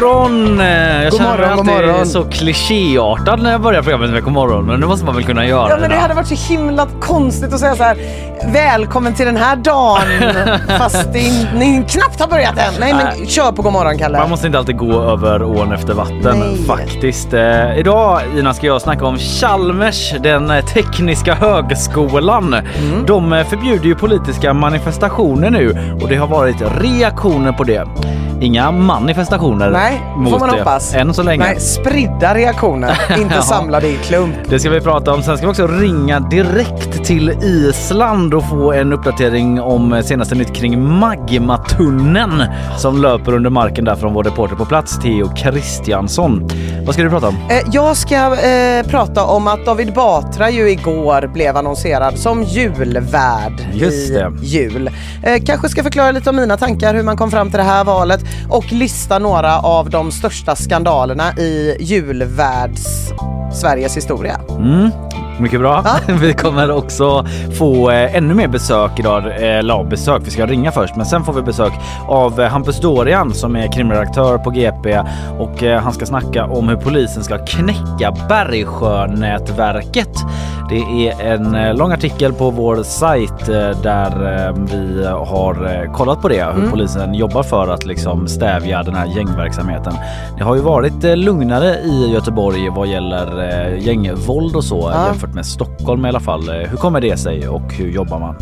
Morgon! Jag God känner mig morgon, god alltid morgon. så klichéartad när jag börjar programmet med god morgon, men det måste man väl kunna göra? Ja men det hade varit så himla konstigt att säga så här Välkommen till den här dagen fast det ni knappt har börjat än. Nej men kör på god morgon Kalle. Man måste inte alltid gå över ån efter vatten Nej. faktiskt. Eh, idag Ina ska jag snacka om Chalmers, den eh, tekniska högskolan. Mm. De eh, förbjuder ju politiska manifestationer nu och det har varit reaktioner på det. Inga manifestationer Nej, mot får man det hoppas. än så länge. Nej, spridda reaktioner, inte samlade i klump. Det ska vi prata om. Sen ska vi också ringa direkt till Island och få en uppdatering om senaste nytt kring magmatunneln som löper under marken där från vår reporter på plats, Theo Kristiansson. Vad ska du prata om? Eh, Jag ska eh, prata om att David Batra ju igår blev annonserad som julvärd Just i det. jul. Eh, kanske ska förklara lite om mina tankar, hur man kom fram till det här valet och lista några av de största skandalerna i julvärds Sveriges historia. Mm, mycket bra. Vi kommer också få eh, ännu mer besök idag. Eh, eller ja, besök, vi ska ringa först, men sen får vi besök av eh, Hampus Dorian som är krimredaktör på GP och eh, han ska snacka om hur polisen ska knäcka Bergsjönätverket. Det är en eh, lång artikel på vår sajt eh, där eh, vi har kollat på det, hur Mm. polisen jobbar för att liksom stävja den här gängverksamheten. Det har ju varit lugnare i Göteborg vad gäller gängvåld och så Ja. jämfört med Stockholm i alla fall. Hur kommer det sig och hur jobbar man?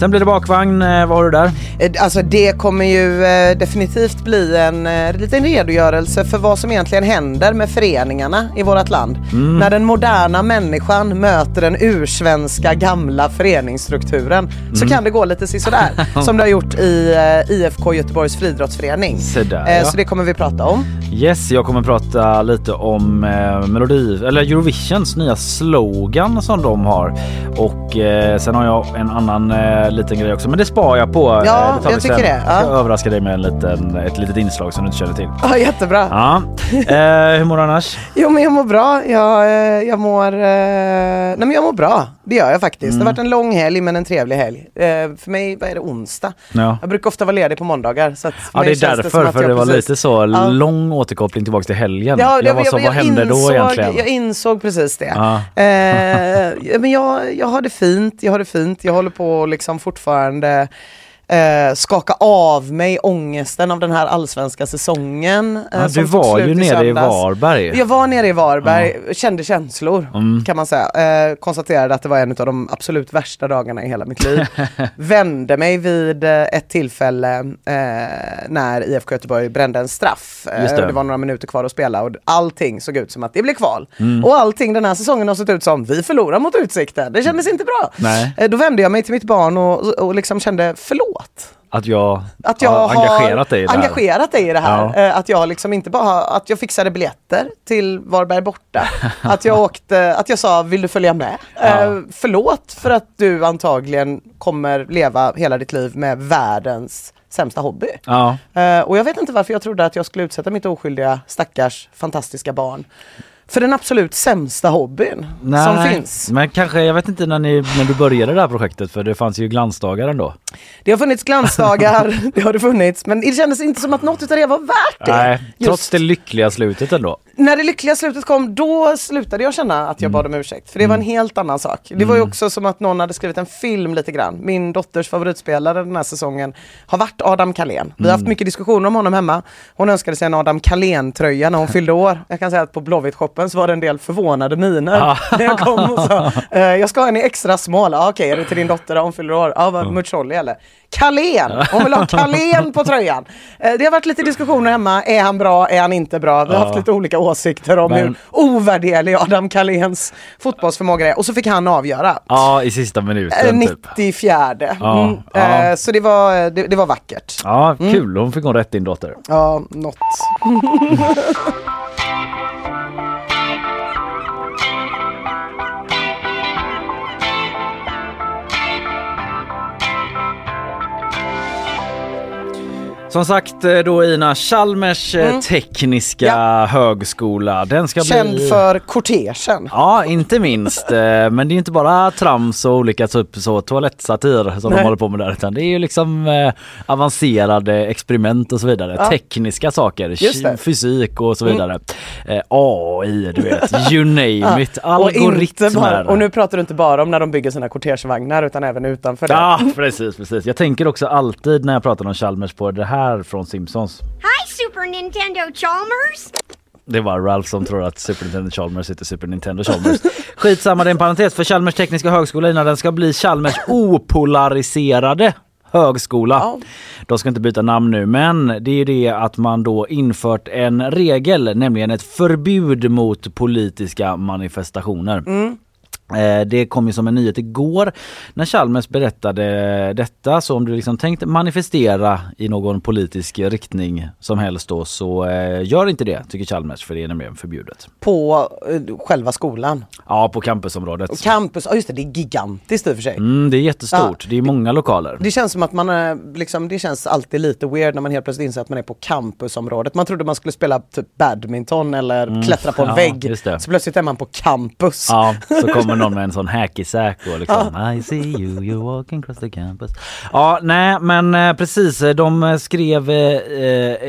Sen blir det bakvagn. Eh, Vad har du där? Eh, Alltså det kommer ju eh, definitivt bli en liten redogörelse för vad som egentligen händer med föreningarna i vårt land. Mm. När den moderna människan möter den ursvenska gamla föreningsstrukturen så Mm. kan det gå lite sisådär. som det har gjort i IFK Göteborgs friidrottsförening. Där, Eh, ja. Så det kommer vi prata om. Yes, jag kommer prata lite om eh, Melodi, eller Eurovisions nya slogan som de har. Och eh, sen har jag en annan eh, liten grej också, men det sparar jag på. Ja, Eh, det jag tycker sen. det, ja. Jag ska överraska dig med en liten, ett litet inslag som du inte känner till. Ja, jättebra. Ja. Eh, hur mår du annars? Jo men jag mår bra. Jag, eh, jag mår... eh, Nej men jag mår bra. Det gör jag faktiskt. Mm. Det har varit en lång helg men en trevlig helg. Eh, För mig, vad är det, onsdag? Ja. Jag brukar ofta vara ledig på måndagar. Så att Ja, det är därför, att för jag det var precis- lite så Ja. lång återkoppling tillbaks till helgen. Ja, jag var så, vad hände då insåg, egentligen? Jag insåg precis det. Ja. Eh, men jag, jag har det fint, jag har det fint. Jag håller på liksom fortfarande eh, skaka av mig ångesten av den här allsvenska säsongen. eh, Ja, du var ju nere i. Varberg. Jag var nere i Varberg, kände känslor Mm. kan man säga. Eh, konstaterade att det var en av de absolut värsta dagarna i hela mitt liv. Vände mig vid eh, ett tillfälle eh, när IFK Göteborg brände en straff. Eh, det. det var några minuter kvar att spela och allting såg ut som att det blev kval. Mm. Och allting den här säsongen har sett ut som vi förlorar mot Utsikten. Det kändes inte bra. Nej. Då vände jag mig till mitt barn och, och liksom kände förlåt. Att jag, Att jag har engagerat dig i det här. engagerat dig i det här. Ja. Eh, Att jag liksom inte bara, att jag fixade biljetter till Varberg borta. att jag åkte, att jag sa, vill du följa med? Eh, förlåt för att du antagligen kommer leva hela ditt liv med världens sämsta hobby. Ja. Eh, och jag vet inte varför jag trodde att jag skulle utsätta mitt oskyldiga stackars fantastiska barn för den absolut sämsta hobbyn som finns. Men kanske, jag vet inte när, ni, när du började det här projektet för det fanns ju glansdagar ändå. Det har funnits glansdagar, det har det funnits, men det kändes inte som att något utav det var värt det. Nej, Just trots det lyckliga slutet ändå. När det lyckliga slutet kom, då slutade jag känna att jag bad om ursäkt. För det var en helt annan sak. Det var ju också som att någon hade skrivit en film lite grann. Min dotters favoritspelare den här säsongen har varit Adam Kalén. Vi har haft mycket diskussioner om honom hemma. Hon önskade sig en Adam Kalén-tröja när hon fyllde år. Jag kan säga att på Blåvitt-shoppen så var det en del förvånade miner när jag kom och sa eh, jag ska ha en i extra smal. Ah, Okej, är det till din dotter? Hon fyller år. Ja, ah, Muccioli eller? Kalén! Hon vill ha Kalén på tröjan. Eh, det har varit lite diskussioner hemma. Är han bra? Är han inte bra? Vi har haft lite olika åsikter om Men- hur ovärderlig Adam Kaléns fotbollsförmåga är. Och så fick han avgöra. Ja, i sista Eh, minuten typ. 94. Ja, Mm, ja. eh, Så det var, det, det var vackert. Ja, kul. Hon fick hon rätt din dotter. Ja, något. Som sagt eh, då Ina, Chalmers eh, tekniska Mm. Ja. högskola. Den ska Känd bli... för kortegen. Ja, inte minst. eh, Men det är inte bara trams och olika typ så toalettsatir som Nej. de håller på med där utan det är ju liksom eh, avancerade experiment och så vidare. Tekniska saker. Mm. fysik och så vidare. Eh, AI, du vet, you name it. Och, Algoritmer. bara, och nu pratar du inte bara om när de bygger sina kortegevagnar utan även utanför det. Ja, precis, precis. Jag tänker också alltid när jag pratar om Chalmers på det här från Simpsons. Hi, Super Nintendo Chalmers. Det var Ralph som tror att Super Nintendo Chalmers heter Super Nintendo Chalmers. Skitsamma, det är en parentes för Chalmers tekniska högskola innan den ska bli Chalmers opolariserade högskola. Ja. De ska inte byta namn nu men det är ju det att man då infört en regel, nämligen ett förbud mot politiska manifestationer. Eh, Det kom ju som en nyhet igår när Chalmers berättade detta. Så om du liksom tänkt manifestera i någon politisk riktning som helst då så eh, gör inte det tycker Chalmers för det är nämligen förbjudet. På eh, själva skolan. Ja på campusområdet. Campus, ja just det, det är gigantiskt i och för sig. Mm, det är jättestort, det är många lokaler. Det känns som att man är, liksom, det känns alltid lite weird när man helt plötsligt inser att man är på campusområdet. Man trodde man skulle spela typ badminton eller klättra på en Mm. Ja, vägg. Så plötsligt är man på campus. Ja, så kommer någon med en sån hacky sack och liksom I see you, you're walking across the campus. Ja, nej men eh, precis, de skrev eh,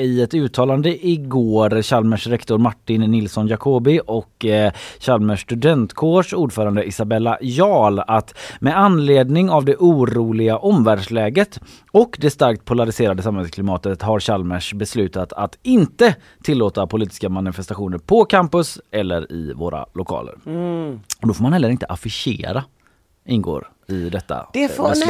i ett uttalande igår Chalmers rektor Martin Nilsson Jacobi och eh, Chalmers studentkårs ordförande Isabella Jarl att med anledning av det oroliga omvärldsläget och det starkt polariserade samhällsklimatet har Chalmers beslutat att inte tillåta politiska manifestationer på campus eller i våra lokaler. Och då får man heller inte affischera ingår i detta Det eh, får, beslut.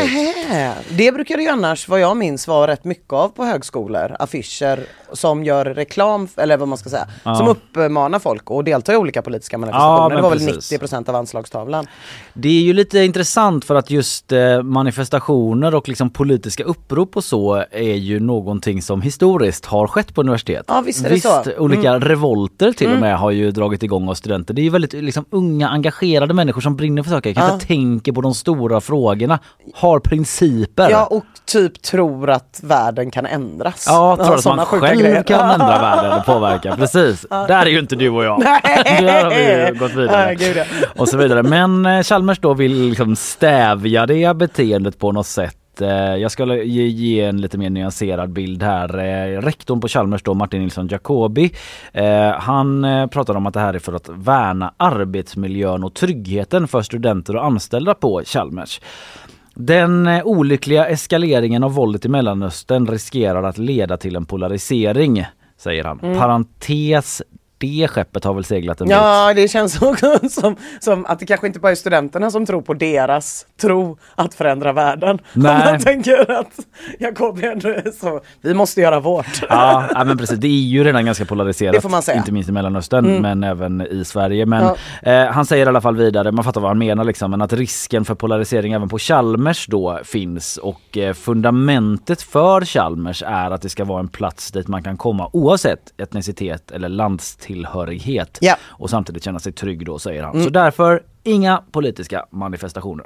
nej. Det brukar det ju annars, vad jag minns, vara rätt mycket av på högskolor. Affischer som gör reklam, eller vad man ska säga, som uppmanar folk att delta i olika politiska manifestationer. men det var väl precis. 90% av anslagstavlan. Det är ju lite intressant för att just eh, manifestationer och liksom politiska upprop och så är ju någonting som historiskt har skett på universitet. Ja, visst är det så. Mm. olika revolter till och med har ju dragit igång av studenter. Det är ju väldigt liksom, unga engagerade människor som brinner för saker, kanske tänker på de stora frågorna, har principer. Ja, och typ tror att världen kan ändras. Ja, tror att man själv grejer. kan ändra världen och påverka. Precis. Där är ju inte du och jag. Där har vi ju gått vidare. Ja. Och så vidare. Men eh, Chalmers då vill liksom stävja det beteendet på något sätt. Eh, Jag ska ge, en lite mer nyanserad bild här. Eh, Rektorn på Chalmers då, Martin Nilsson Jacobi, eh, han pratar om att det här är för att värna arbetsmiljön och tryggheten för studenter och anställda på Chalmers. Den olyckliga eskaleringen av våldet i Mellanöstern riskerar att leda till en polarisering, säger han. Mm. Parentes, det skeppet har väl seglat en bit. Ja, det känns också som, som att det kanske inte bara är studenterna som tror på deras tro att förändra världen. Nej. Om man tänker att Jakob är så, vi måste göra vårt. Ja, ja men precis, det är ju redan ganska polariserat. Det får man säga. Inte minst i Mellanöstern Mm. men även i Sverige. Men eh, han säger i alla fall vidare, man fattar vad han menar liksom, men att risken för polarisering även på Chalmers då finns och eh, fundamentet för Chalmers är att det ska vara en plats dit man kan komma oavsett etnicitet eller landstillhörighet Ja. och samtidigt känna sig trygg då säger han. Mm. Så därför inga politiska manifestationer.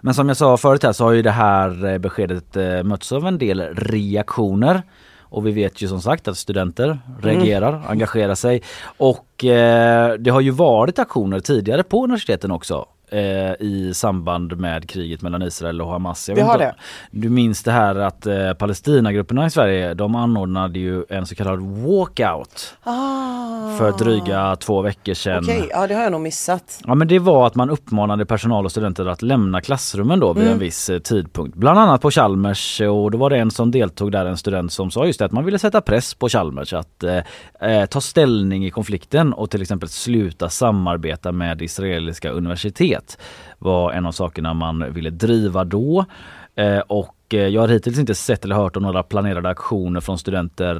Men som jag sa förut här så har ju det här eh, beskedet eh, mötts av en del reaktioner. Och vi vet ju som sagt att studenter reagerar, engagerar sig. Och eh, det har ju varit aktioner tidigare på universiteten också. Eh, I samband med kriget mellan Israel och Hamas. Jag vet har det. Du minns det här att eh, Palestinagrupperna i Sverige de anordnade ju en så kallad walkout Ah. för dryga två veckor sedan. Okej, ja det har jag nog missat. Ja men det var att man uppmanade personal och studenter att lämna klassrummen då vid Mm. en viss eh, tidpunkt. Bland annat på Chalmers och då var det en som deltog där, en student som sa just det att man ville sätta press på Chalmers att eh, eh, ta ställning i konflikten och till exempel sluta samarbeta med israeliska universitet var en av sakerna man ville driva då. Eh, och eh, jag har hittills inte sett eller hört om några planerade aktioner från studenter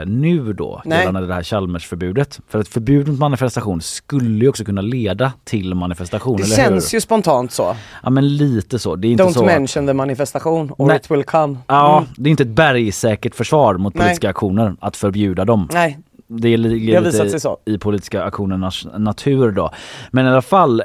eh, nu då Nej. gällande det här Chalmersförbudet. För ett förbud mot manifestation skulle ju också kunna leda till manifestation, Det eller känns hur? ju spontant så. Ja men lite så. Det är inte Don't så att- mention the manifestation or Nej. it will come. Ja, Mm. det är inte ett bergsäkert försvar mot Nej. politiska aktioner att förbjuda dem. Nej, Det ligger Det lite i, i politiska aktionernas natur då. Men i alla fall, eh,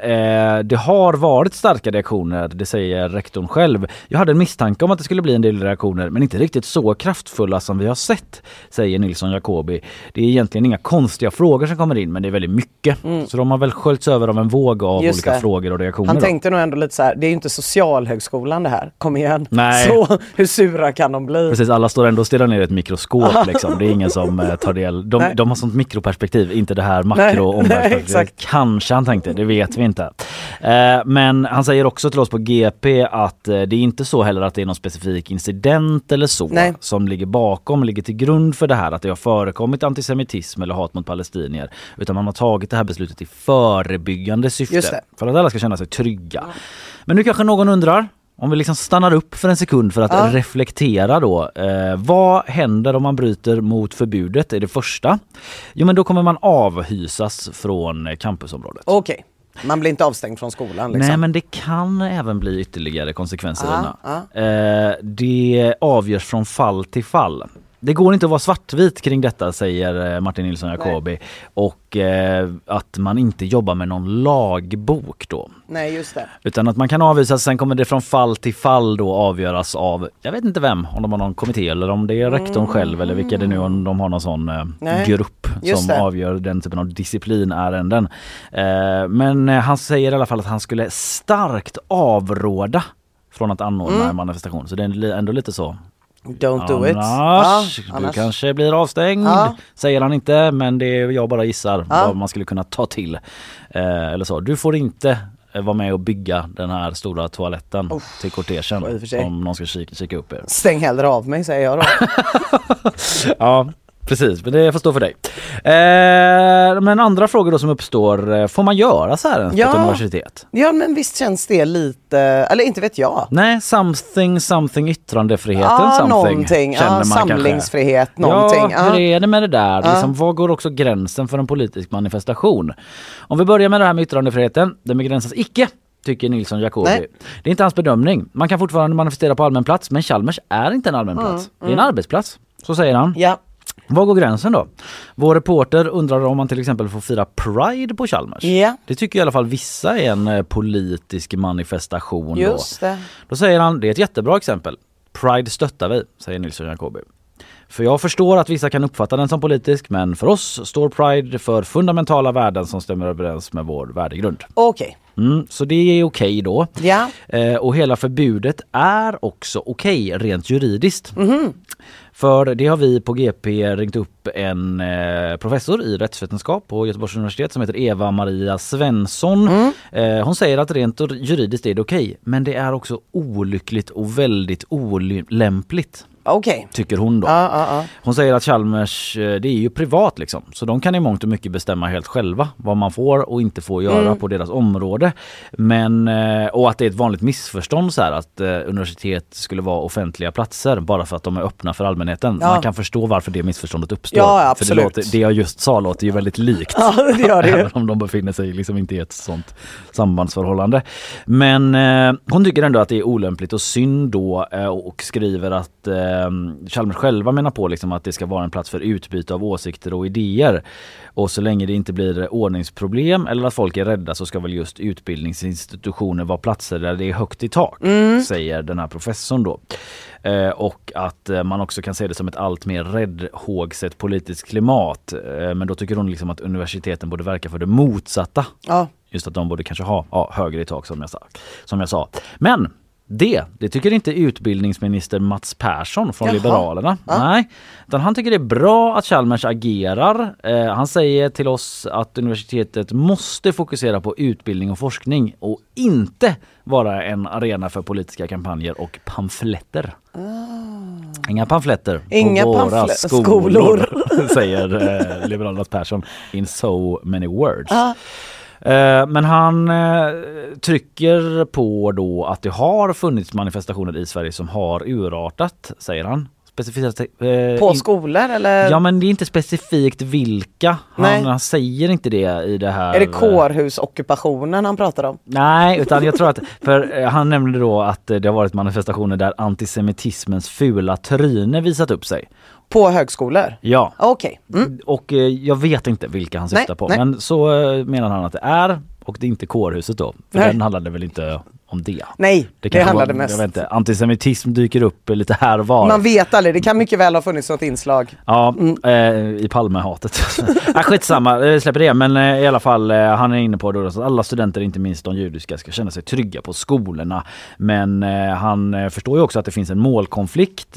det har varit starka reaktioner, det säger rektorn själv. Jag hade en misstanke om att det skulle bli en del reaktioner, men inte riktigt så kraftfulla som vi har sett, säger Nilsson Jacobi. Det är egentligen inga konstiga frågor som kommer in, men det är väldigt mycket. Så de har väl sköljts över av en våg av Mm. Just olika det. frågor och reaktioner. han då. tänkte nog ändå lite så här, det är ju inte socialhögskolan det här, kom igen. Nej. Så hur sura kan de bli? Precis, alla står ändå och stirrar ner ett mikroskop liksom. Det är ingen som eh, tar del. De, Nej. de har sånt mikroperspektiv, inte det här makro nej. Kanske han tänkte, det vet vi inte. Eh, men han säger också till oss på GP att eh, det är inte så heller att det är någon specifik incident eller så Nej. som ligger bakom, ligger till grund för det här att det har förekommit antisemitism eller hat mot palestinier. Utan man har tagit det här beslutet i förebyggande syfte. För att alla ska känna sig trygga. Men nu kanske någon undrar om vi liksom stannar upp för en sekund för att Ja. reflektera då. Eh, vad händer om man bryter mot förbudet? är det första. Jo men då kommer man avhysas från campusområdet. Okej, man blir inte avstängd från skolan liksom. Nej men det kan även bli ytterligare konsekvenser Ja, Lina. Eh, det avgörs från fall till fall. Det går inte att vara svartvit kring detta säger eh, Martin Nilsson Jacobi och eh, att man inte jobbar med någon lagbok då. Nej just det. Utan att man kan avvisas, sen kommer det från fall till fall då avgöras av, jag vet inte vem, om de har någon kommitté eller om det är rektorn själv eller vilka det nu är, om de har någon sån eh, grupp just som det. avgör den typen av disciplinärenden. Eh, men eh, han säger i alla fall att han skulle starkt avråda från att anordna Mm. en manifestation. Så det är ändå lite så. Don't do it. Annars, Ja, du annars. kanske blir avstängd. Ja. Säger han inte men det är, jag bara gissar Ja. vad man skulle kunna ta till. Eh, eller så. Du får inte eh, vara med och bygga den här stora toaletten till i och kortegen om någon ska kika, kika upp er. Stäng hellre av mig säger jag då. Ja precis, men det får stå för dig. Eh, men andra frågor då som uppstår, eh, får man göra så här ens på Ja. ett universitet? ja men visst känns det lite, eller inte vet jag. Nej, something, something yttrandefriheten, Ja, something någonting. känner Ja, man kanske. samlingsfrihet, någonting. Ja, hur är det med det där? Ja. Liksom, var går också gränsen för en politisk manifestation? Om vi börjar med det här med yttrandefriheten, den begränsas icke tycker Nilsson Jacobi. Nej. Det är inte hans bedömning. Man kan fortfarande manifestera på allmän plats men Chalmers är inte en allmän plats. Det är en arbetsplats. Så säger han. Mm, Ja, Var går gränsen då? Vår reporter undrar om man till exempel får fira Pride på Chalmers. Ja. Det tycker i alla fall vissa är en eh, politisk manifestation. just då. Då säger han, det är ett jättebra exempel. Pride stöttar vi, säger Nilsson Jacobi. För jag förstår att vissa kan uppfatta den som politisk men för oss står Pride för fundamentala värden som stämmer överens med vår värdegrund. Okej. Mm, så det är okej då. Ja. Eh, och hela förbudet är också okej rent juridiskt. Mhm. För det har vi på GP ringt upp en eh, professor i rättsvetenskap på Göteborgs universitet som heter Eva-Maria Svensson. Mm. Eh, hon säger att rent juridiskt är det okej men det är också olyckligt och väldigt olämpligt. Okej. Tycker hon då. Ja, ja, ja. Hon säger att Chalmers, eh, det är ju privat liksom. Så de kan i mångt och mycket bestämma helt själva vad man får och inte får göra Mm. på deras område. Men, eh, och att det är ett vanligt missförstånd så här att eh, universitet skulle vara offentliga platser bara för att de är öppna för allmänheten. Ja. Man kan förstå varför det missförståndet uppstår. Ja, För det, låter, det jag just sa låter ju väldigt likt. Ja, det gör det. Även om de befinner sig liksom inte i ett sånt sambandsförhållande. Men hon tycker ändå att det är olämpligt och synd då och skriver att Chalmers själva menar på liksom att det ska vara en plats för utbyte av åsikter och idéer. Och så länge det inte blir ordningsproblem eller att folk är rädda så ska väl just utbildningsinstitutioner vara platser där det är högt i tak, säger den här professorn då. Eh, och att eh, man också kan se det som ett allt mer räddhågset politiskt klimat. Eh, men då tycker hon liksom att universiteten borde verka för det motsatta. Ja. Just att de borde kanske ha ja, högre i tak som jag, sa, som jag sa. Men det, det tycker inte utbildningsminister Mats Persson från Jaha. Liberalerna. Nej, utan han tycker det är bra att Chalmers agerar. Eh, han säger till oss att universitetet måste fokusera på utbildning och forskning och inte vara en arena för politiska kampanjer och pamfletter. Inga pamfletter Ah. Inga på våra pamfle- skolor, skolor. säger eh, Liberalernas Persson in so many words. Ja. Eh, Men han eh, trycker på då att det har funnits manifestationer i Sverige som har urartat, säger han. Specificerat, eh, På skolor eller? Ja men det är inte specifikt vilka. Han, han säger inte det i det här. Är det eh, kårhusockupationen han pratar om? Nej, utan jag tror att, för han nämnde då att det har varit manifestationer där antisemitismens fula tryne visat upp sig. På högskolor? Ja, Okej. Mm. och eh, jag vet inte vilka han syftar Nej, på. nej. Men så eh, menar han att det är och det är inte kårhuset då. För Nej. den handlade väl inte om det. Nej, det, kanske handlade var, mest. Jag vet inte, antisemitism dyker upp lite här och var. Man vet aldrig, det kan mycket väl ha funnits något inslag. Ja, Mm. eh, i Palmehatet. äh, skitsamma, eh, släpper det. Men eh, i alla fall, eh, han är inne på då att alla studenter, inte minst de judiska, ska känna sig trygga på skolorna. Men eh, han eh, förstår ju också att det finns en målkonflikt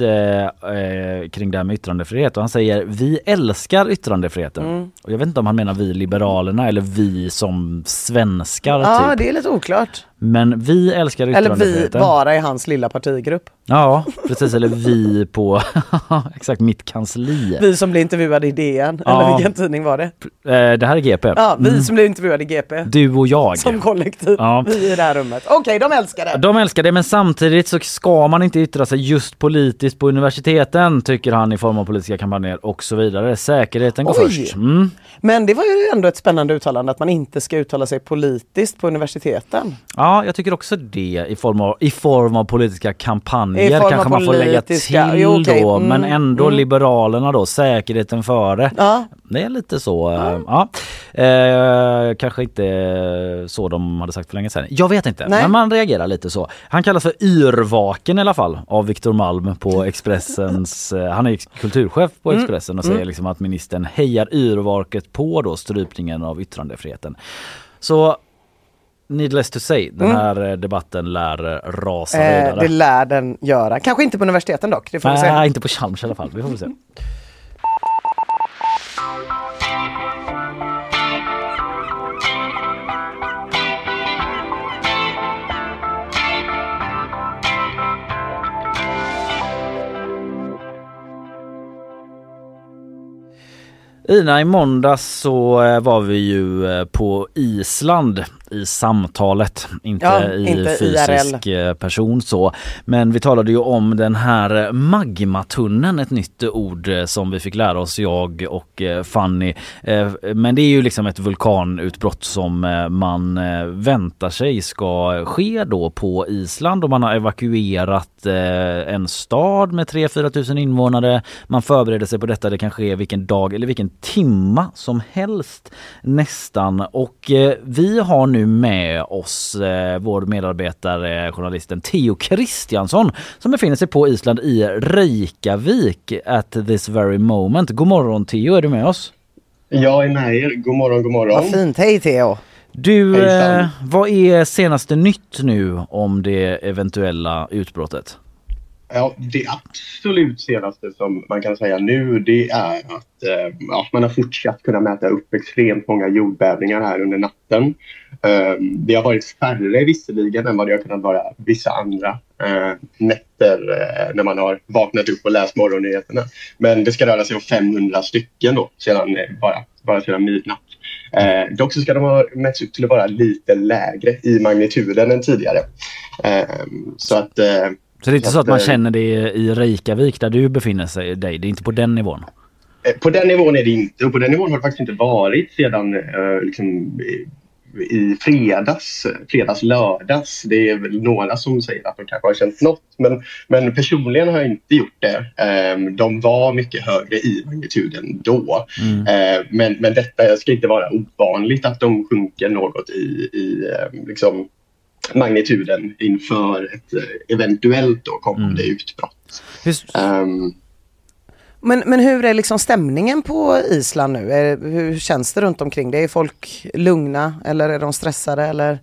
kring det här med yttrandefrihet. Och han säger, vi älskar yttrandefriheten. Mm. Och jag vet inte om han menar vi liberalerna eller vi som svenskar. Ja, typ. det är lite oklart. Men vi älskar Eller vi yttrandefriheten. bara i hans lilla partigrupp. Ja, precis. Eller vi på exakt mitt kansli. Vi som blev intervjuade i DN, Ja. eller vilken tidning var det? Eh, det här är GP. Ja, vi Mm. som blev intervjuade i GP. Du och jag. Som kollektiv, Ja. vi i det här rummet. Okej, de älskar det. De älskar det men samtidigt så ska man inte yttra sig just politiskt på universiteten tycker han i form av politiska kampanjer och så vidare. Säkerheten går Oj. först. Mm. Men det var ju ändå ett spännande uttalande att man inte ska uttala sig politiskt på universiteten. Ja, jag tycker också det i form av, i form av politiska kampanjer kanske man får lägga till jo, okej. då. Mm, Men ändå mm. Liberalerna då, säkerheten före. Ja. Det är lite så. eh, Ja. Eh, kanske inte så de hade sagt för länge sedan. Jag vet inte, Nej. men man reagerar lite så. Han kallas för yrvaken i alla fall av Viktor Malm på Expressens, eh, han är kulturchef på Mm. Expressen och säger liksom att ministern hejar yrvaket på då strypningen av yttrandefriheten. Så Needless to say, den här eh, debatten lär eh, rasa Mm. Eh, vidare. det lär den göra. Kanske inte på universiteten dock, det får vi se. Nej, inte på Chalmers i alla fall. Vi får väl se. Ina, i måndags så eh, var vi ju på Island i samtalet, inte Ja, i inte fysisk eh, person så. Men vi talade ju om den här magmatunneln, ett nytt ord eh, som vi fick lära oss, jag och eh, Fanny. Men det är ju liksom ett vulkanutbrott som man väntar sig ska ske då på Island och man har evakuerat en stad med 3-4 tusen invånare. Man förbereder sig på detta, det kan ske vilken dag eller vilken timma som helst nästan. Och vi har nu med oss eh, vår medarbetare, journalisten Theo Kristiansson som befinner sig på Island i Reykjavik at this very moment. God morgon Theo, är du med oss? Jag är med er. God morgon, god morgon. Vad fint, hej Theo! Du, eh, vad är senaste nytt nu om det eventuella utbrottet? Ja, det absolut senaste som man kan säga nu det är att eh, ja, man har fortsatt kunna mäta upp extremt många jordbävningar här under natten. Eh, det har varit färre visserligen än vad det har kunnat vara vissa andra eh, nätter eh, när man har vaknat upp och läst morgonnyheterna. Men det ska röra sig om 500 stycken då, sedan, eh, bara, bara sedan midnatt. Eh, dock så ska de ha mätts upp till att vara lite lägre i magnituden än tidigare. Eh, så att eh, så det är inte Så så att att, man eh, känner det i Reykjavik där du befinner sig, dig. Det är inte på den nivån? Eh, På den nivån är det inte och på den nivån har det faktiskt inte varit sedan eh, liksom, i, fredags, fredags, lördags. Det är väl några som säger att de kanske har känt något men, men personligen har jag inte gjort det. Eh, de var mycket högre i magnituden då. Eh, men, men detta ska inte vara ovanligt att de sjunker något i, i eh, liksom, magnituden inför ett eh, eventuellt då kommande utbrott. Hur, Ehm, Men, men hur är liksom stämningen på Island nu? Är, hur känns det runt omkring det? Är folk lugna eller är de stressade eller?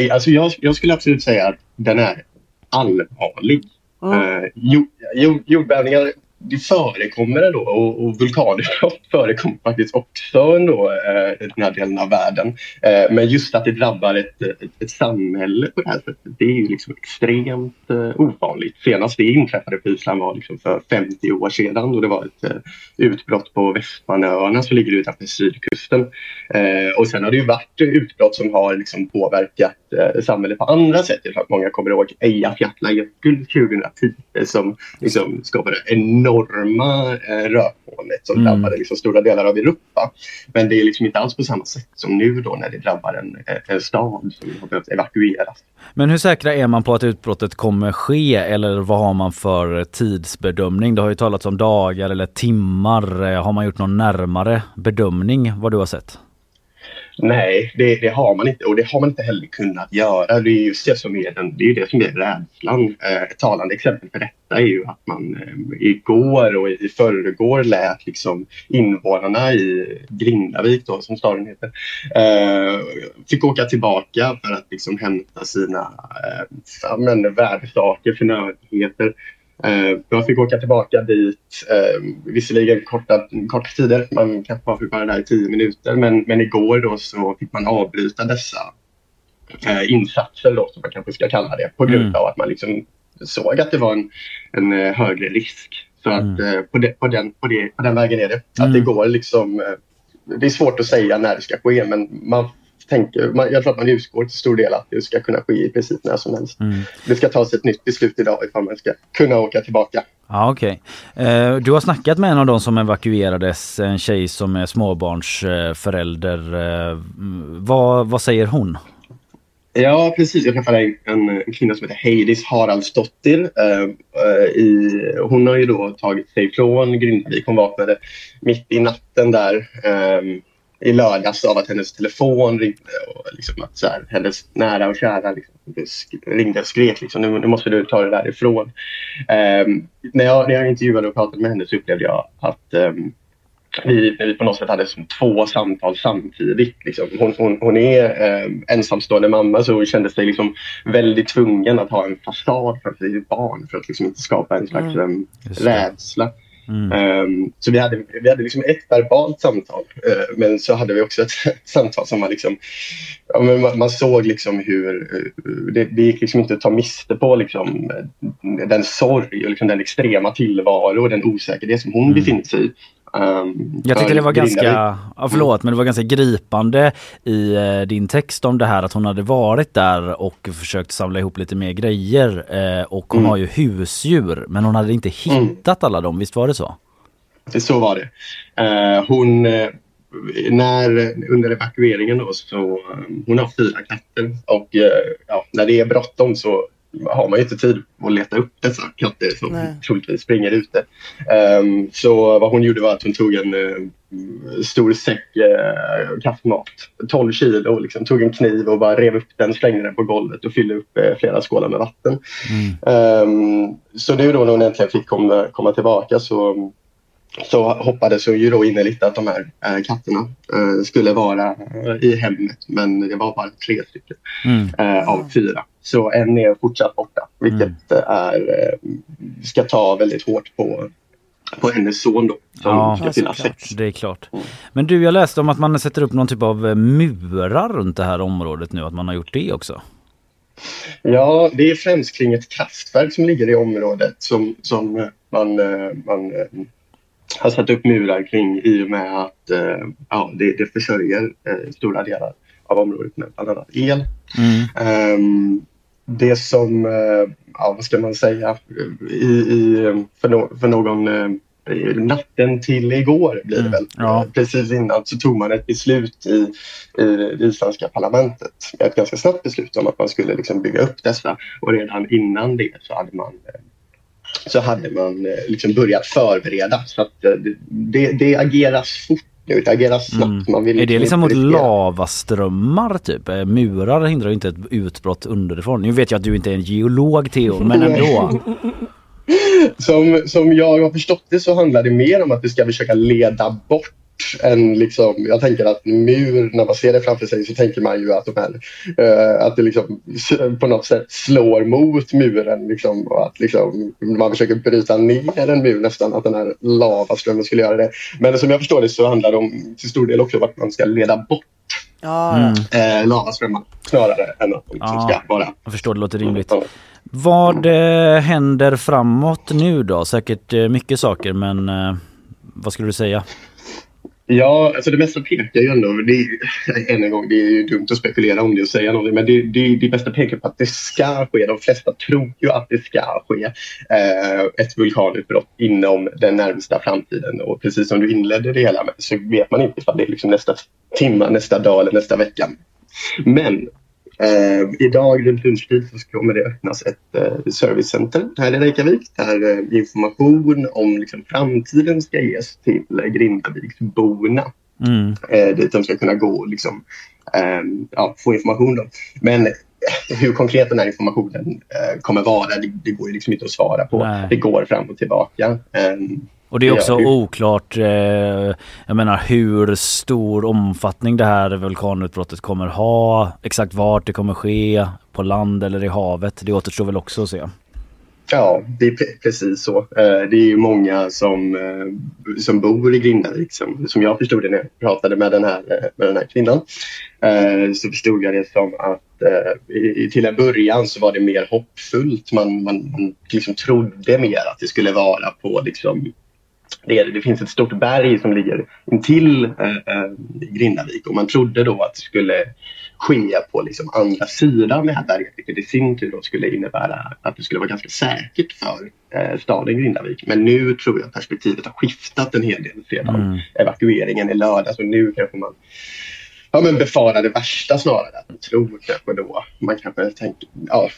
Eh, Alltså jag, jag skulle absolut säga att den är allvarlig. Eh, jord, jord, jordbävningar det förekommer ändå och, och vulkanutbrott förekommer faktiskt också ändå, eh, i den här delen av världen. Eh, men just att det drabbar ett, ett, ett samhälle på det här sättet, det är ju liksom extremt eh, ovanligt. Senast det inträffade på Island var liksom för 50 år sedan och det var ett eh, utbrott på Västmanöarna som ligger utanför sydkusten. Eh, och sen har det ju varit utbrott som har liksom påverkat eh, samhället på andra sätt. Jag tror att många kommer ihåg Eyjafjallajökull 2010 eh, som liksom skapade enorma eh, rökmolnet som Mm. drabbade liksom stora delar av Europa. Men det är liksom inte alls på samma sätt som nu då när det drabbar en, en stad som har behövt evakueras. Men hur säkra är man på att utbrottet kommer ske eller vad har man för tidsbedömning? Det har ju talats om dagar eller timmar. Eh, Har man gjort någon närmare bedömning vad du har sett? Nej, det, det har man inte och det har man inte heller kunnat göra. Det är just det som är, den, det, är det som är rädslan. Eh, ett talande exempel för detta är ju att man eh, igår och i förrgår lät liksom invånarna i Grindavik, då, som staden heter, eh, fick åka tillbaka för att liksom hämta sina eh, värdesaker, förnödenheter. Eh, jag fick åka tillbaka dit, eh, visserligen korta, korta tider, man kanske bara fick vara där i tio minuter, men, men igår då så fick man avbryta dessa eh, insatser då, som man kanske ska kalla det, på grund Mm. av att man liksom såg att det var en, en eh, högre risk. Så att eh, på, de, på, den, på, det, på den vägen är det. Att det går liksom, eh, det är svårt att säga när det ska ske, men man tänker, man, jag tror att man utgår till stor del att det ska kunna ske i princip när som helst. Det ska tas ett nytt beslut idag ifall man ska kunna åka tillbaka. Ja okej. Eh, Du har snackat med en av de som evakuerades, en tjej som är småbarnsförälder. Eh, mm, Vad, vad säger hon? Ja, precis. Jag träffade en, en, kvinna som heter Heidis Haraldsdottir. Eh, eh, i, hon har ju då tagit sig från Grindavik. Hon vaknade mitt i natten där eh, i lördags av att hennes telefon ringde och liksom att så här, hennes nära och kära liksom, ringde och skrek liksom, nu, nu måste du ta det därifrån. Eh, när, jag, när jag intervjuade och pratade med henne så upplevde jag att ehm, vi, vi på något sätt hade som två samtal samtidigt. Liksom. Hon, hon, hon är eh, ensamstående mamma så hon kände sig liksom väldigt tvungen att ha en fasad för sitt barn för att liksom inte skapa en slags mm. Just det. rädsla. Um, så vi hade, vi hade liksom ett verbalt samtal eh, men så hade vi också ett samtal som var liksom ja, man, man såg liksom hur eh, det, det gick liksom inte att ta miste på liksom, eh, den sorg och liksom den extrema tillvaro och den osäkerhet som hon befinner sig i. Um, Jag tycker det var ganska, ja, förlåt men det var ganska gripande i eh, din text om det här att hon hade varit där och försökt samla ihop lite mer grejer eh, och hon Mm. har ju husdjur men hon hade inte hittat alla dem, visst var det så? Så var det. Eh, hon, eh, när, under evakueringen då, så eh, hon har fyra katter och eh, ja, när det är bråttom så har man ju inte tid att leta upp dessa katter som Nej. troligtvis springer ute. Ehm, så vad hon gjorde var att hon tog en eh, stor säck uh, kattmat, 12 kilo, liksom, tog en kniv och bara rev upp den, slängde den på golvet och fyllde upp eh, flera skålar med vatten. Ehm, så nu då när hon äntligen fick komma, komma tillbaka så så hoppades hon ju då innerligt att de här eh, katterna eh, skulle vara eh, i hemmet men det var bara tre stycken Mm. av fyra. Så en är fortsatt borta vilket eh, är, ska ta väldigt hårt på, på hennes son då som Ja, ska fylla sex. Det är klart. Men du, jag läste om att man sätter upp någon typ av murar runt det här området nu, att man har gjort det också. Ja, det är främst kring ett kraftverk som ligger i området som, som man, man har satt upp murar kring i och med att eh, ja, det, det försörjer eh, stora delar av området med bland annat el. Mm. Ehm, det som, eh, ja vad ska man säga, i, i, för, no, för någon i natten till igår blir det väl. ja. Precis innan så tog man ett beslut i, i det isländska parlamentet. Ett ganska snabbt beslut om att man skulle liksom bygga upp dessa och redan innan det så hade man eh, så hade man eh, liksom börjat förbereda. Så att eh, det, det, ageras fort nu, det ageras snabbt. Man vill Mm. Är det liksom mot lavaströmmar typ? Eh, Murar hindrar ju inte ett utbrott underifrån. Nu vet jag att du inte är en geolog Theo, men ändå. Som, som jag har förstått det så handlar det mer om att vi ska försöka leda bort än liksom, jag tänker att mur, när man ser det framför sig så tänker man ju att, de här, eh, att det liksom på något sätt slår mot muren liksom, och att liksom, man försöker bryta ner en mur nästan, att den här lavaströmmen skulle göra det. Men som jag förstår det så handlar det om till stor del också om att man ska leda bort Ja, Mm. eh, lavaströmmar snarare än att de liksom Ja. ska vara Jag förstår, det låter rimligt. Ja. Vad eh, händer framåt nu då? Säkert eh, mycket saker, men eh, vad skulle du säga? Ja, alltså det mesta pekar ju ändå, det är, än en gång, det är ju dumt att spekulera om det och säga någonting, men det, det, det mesta pekar på att det ska ske. De flesta tror ju att det ska ske eh, ett vulkanutbrott inom den närmsta framtiden. Och precis som du inledde det hela med så vet man inte ifall det är liksom nästa timma, nästa dag eller nästa vecka. Men Eh, idag runt lunchtid så kommer det öppnas ett eh, servicecenter här i Reykjavik där eh, information om liksom, framtiden ska ges till eh, Grindaviksborna. Mm. Eh, dit de ska kunna gå och liksom, eh, ja, få information. Då. Men eh, hur konkret den här informationen eh, kommer vara, det, det går liksom inte att svara på. Nej. Det går fram och tillbaka. Och det är Ja, också hur- oklart, eh, jag menar hur stor omfattning det här vulkanutbrottet kommer ha, exakt vart det kommer ske, på land eller i havet. Det återstår väl också att se. Ja, det är pre- precis så. Eh, Det är ju många som, eh, som bor i Grindavik. Som, som jag förstod det när jag pratade med den här, eh, med den här kvinnan. Så förstod jag det som att till en början så var det mer hoppfullt. Man, man, man liksom trodde mer att det skulle vara på liksom, det, det finns ett stort berg som ligger intill eh, eh, Grindavik och man trodde då att det skulle ske på liksom andra sidan det här berget vilket i sin tur skulle innebära att det skulle vara ganska säkert för eh, staden Grindavik. Men nu tror jag perspektivet har skiftat en hel del sedan Mm. evakueringen i lördags och nu kanske man ja, men befarar det värsta snarare. Att man tror kanske då, man kanske tänker, ja,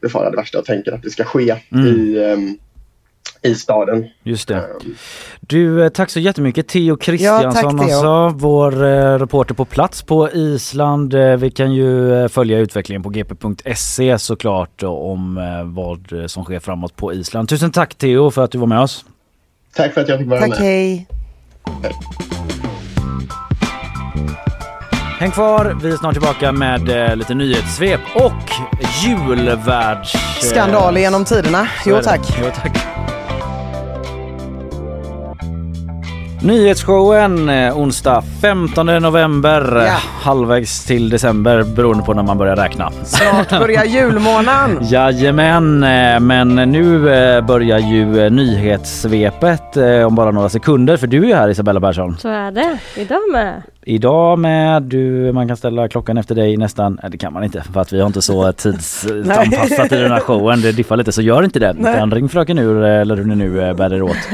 befarar det värsta och tänker att det ska ske Mm. i, ehm, i staden. Just det. Ehm, Du, eh, tack så jättemycket Theo Kristiansson, Theo. alltså, vår eh, reporter på plats på Island. Eh, vi kan ju följa utvecklingen på gp.se såklart om vad som sker framåt på Island. Tusen tack Theo för att du var med oss. Tack för att jag fick vara Tack med. hej. Häng kvar, vi är snart tillbaka med eh, lite nyhetssvep och julvärlds... eh, Skandal genom tiderna. Jo tack. Jo tack. Nyhetsshowen eh, onsdag 15 november, Ja. eh, halvvägs till december beroende på när man börjar räkna. Snart börjar julmånaden. Jajamän, eh, men nu börjar ju nyhetssvepet om bara några sekunder för du är här Isabella Persson. Så är det. Idag med. Idag med du, man kan ställa klockan efter dig nästan, nej det kan man inte för att vi har inte så tidsanpassat i den här showen, det diffar lite så gör inte det. Utan ring fröken ur eller hur ni nu eh, bär er åt.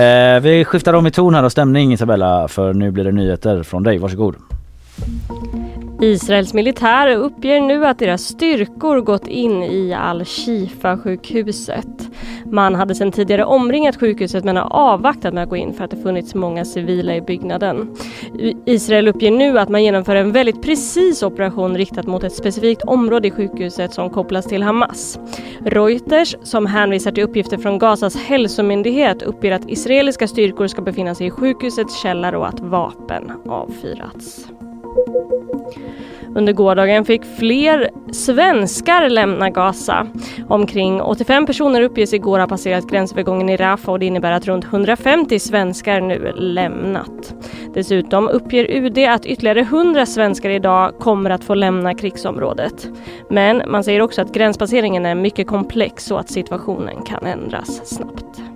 Eh, vi skiftar om i ton här och stämning Isabella för nu blir det nyheter från dig, varsågod. Israels militär uppger nu att deras styrkor gått in i Al-Shifa-sjukhuset. Man hade sedan tidigare omringat sjukhuset men har avvaktat med att gå in för att det funnits många civila i byggnaden. Israel uppger nu att man genomför en väldigt precis operation riktad mot ett specifikt område i sjukhuset som kopplas till Hamas. Reuters, som hänvisar till uppgifter från Gazas hälsomyndighet, uppger att israeliska styrkor ska befinna sig i sjukhusets källare och att vapen avfyrats. Under gårdagen fick fler svenskar lämna Gaza. Omkring 85 personer uppges igår ha passerat gränsövergången i Rafah och det innebär att runt 150 svenskar nu lämnat. Dessutom uppger UD att ytterligare 100 svenskar idag kommer att få lämna krigsområdet. Men man säger också att gränspasseringen är mycket komplex och att situationen kan ändras snabbt.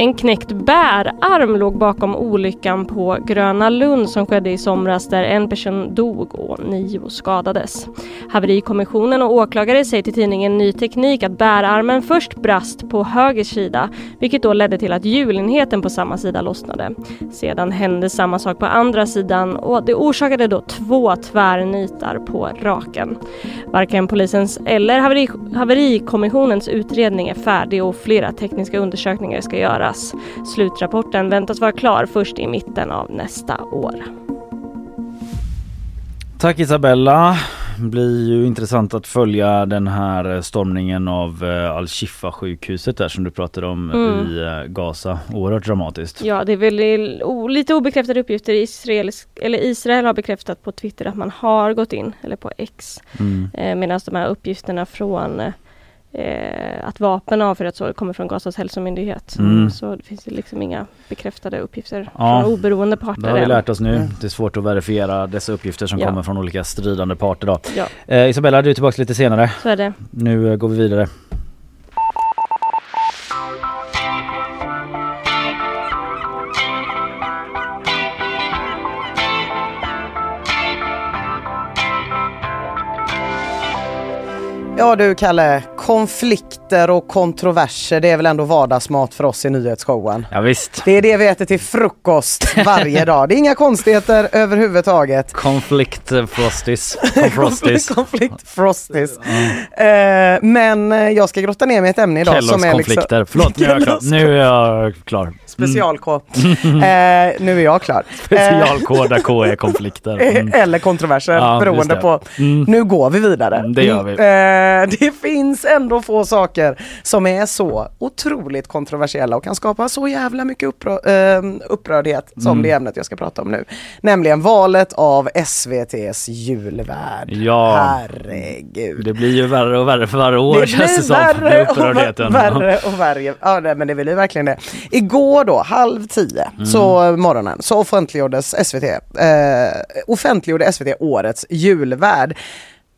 En knäckt bärarm låg bakom olyckan på Gröna Lund som skedde i somras där en person dog och nio skadades. Haverikommissionen och åklagare säger till tidningen Ny Teknik att bärarmen först brast på höger sida vilket då ledde till att hjulenheten på samma sida lossnade. Sedan hände samma sak på andra sidan och det orsakade då två tvärnitar på raken. Varken polisens eller haveri haverikommissionens utredning är färdig och flera tekniska undersökningar ska göras göras. Slutrapporten väntas vara klar först i mitten av nästa år. Tack Isabella. Blir ju intressant att följa den här stormningen av eh, Al-Shifa sjukhuset där som du pratade om mm. i eh, Gaza. Oerhört dramatiskt. Ja det är väl lite obekräftade uppgifter. Israel, eller Israel har bekräftat på Twitter att man har gått in, eller på X. Mm. Eh, Medan de här uppgifterna från eh, att vapen avfyrats kommer från Gazas hälsomyndighet. Mm. Så det finns liksom inga bekräftade uppgifter ja, från oberoende parter. Det har vi lärt oss nu. Mm. Det är svårt att verifiera dessa uppgifter som ja. kommer från olika stridande parter. Då. Ja. Eh, Isabella, du är tillbaka lite senare. Så är det. Nu eh, går vi vidare. Ja du Kalle, konflikt konflikter och kontroverser det är väl ändå vardagsmat för oss i nyhetsshowen? Ja, visst. Det är det vi äter till frukost varje dag. Det är inga konstigheter överhuvudtaget. Konflikt frostis. Konflikt, konflikt frostis. Mm. Uh, men eh, jag ska grotta ner mig i ett ämne idag som är konflikter. Liksom... Förlåt, nu är jag klar. Nu är jag klar. Special-K. Mm. Uh, nu är jag klar. Special-K där K är konflikter. Mm. Eller kontroverser ja, beroende på. Mm. Nu går vi vidare. Mm, det gör vi. Det finns ändå få saker som är så otroligt kontroversiella och kan skapa så jävla mycket upprör, uh, upprördhet som mm. det ämnet jag ska prata om nu. Nämligen valet av SVTs julvärd. Ja, herregud. Det blir ju värre och värre för varje år det känns det som. Värre och värre och värre. Ja, nej, men det blir verkligen det. Igår då, halv tio, mm. så morgonen, så offentliggjordes SVT, eh, offentliggjorde SVT årets julvärd.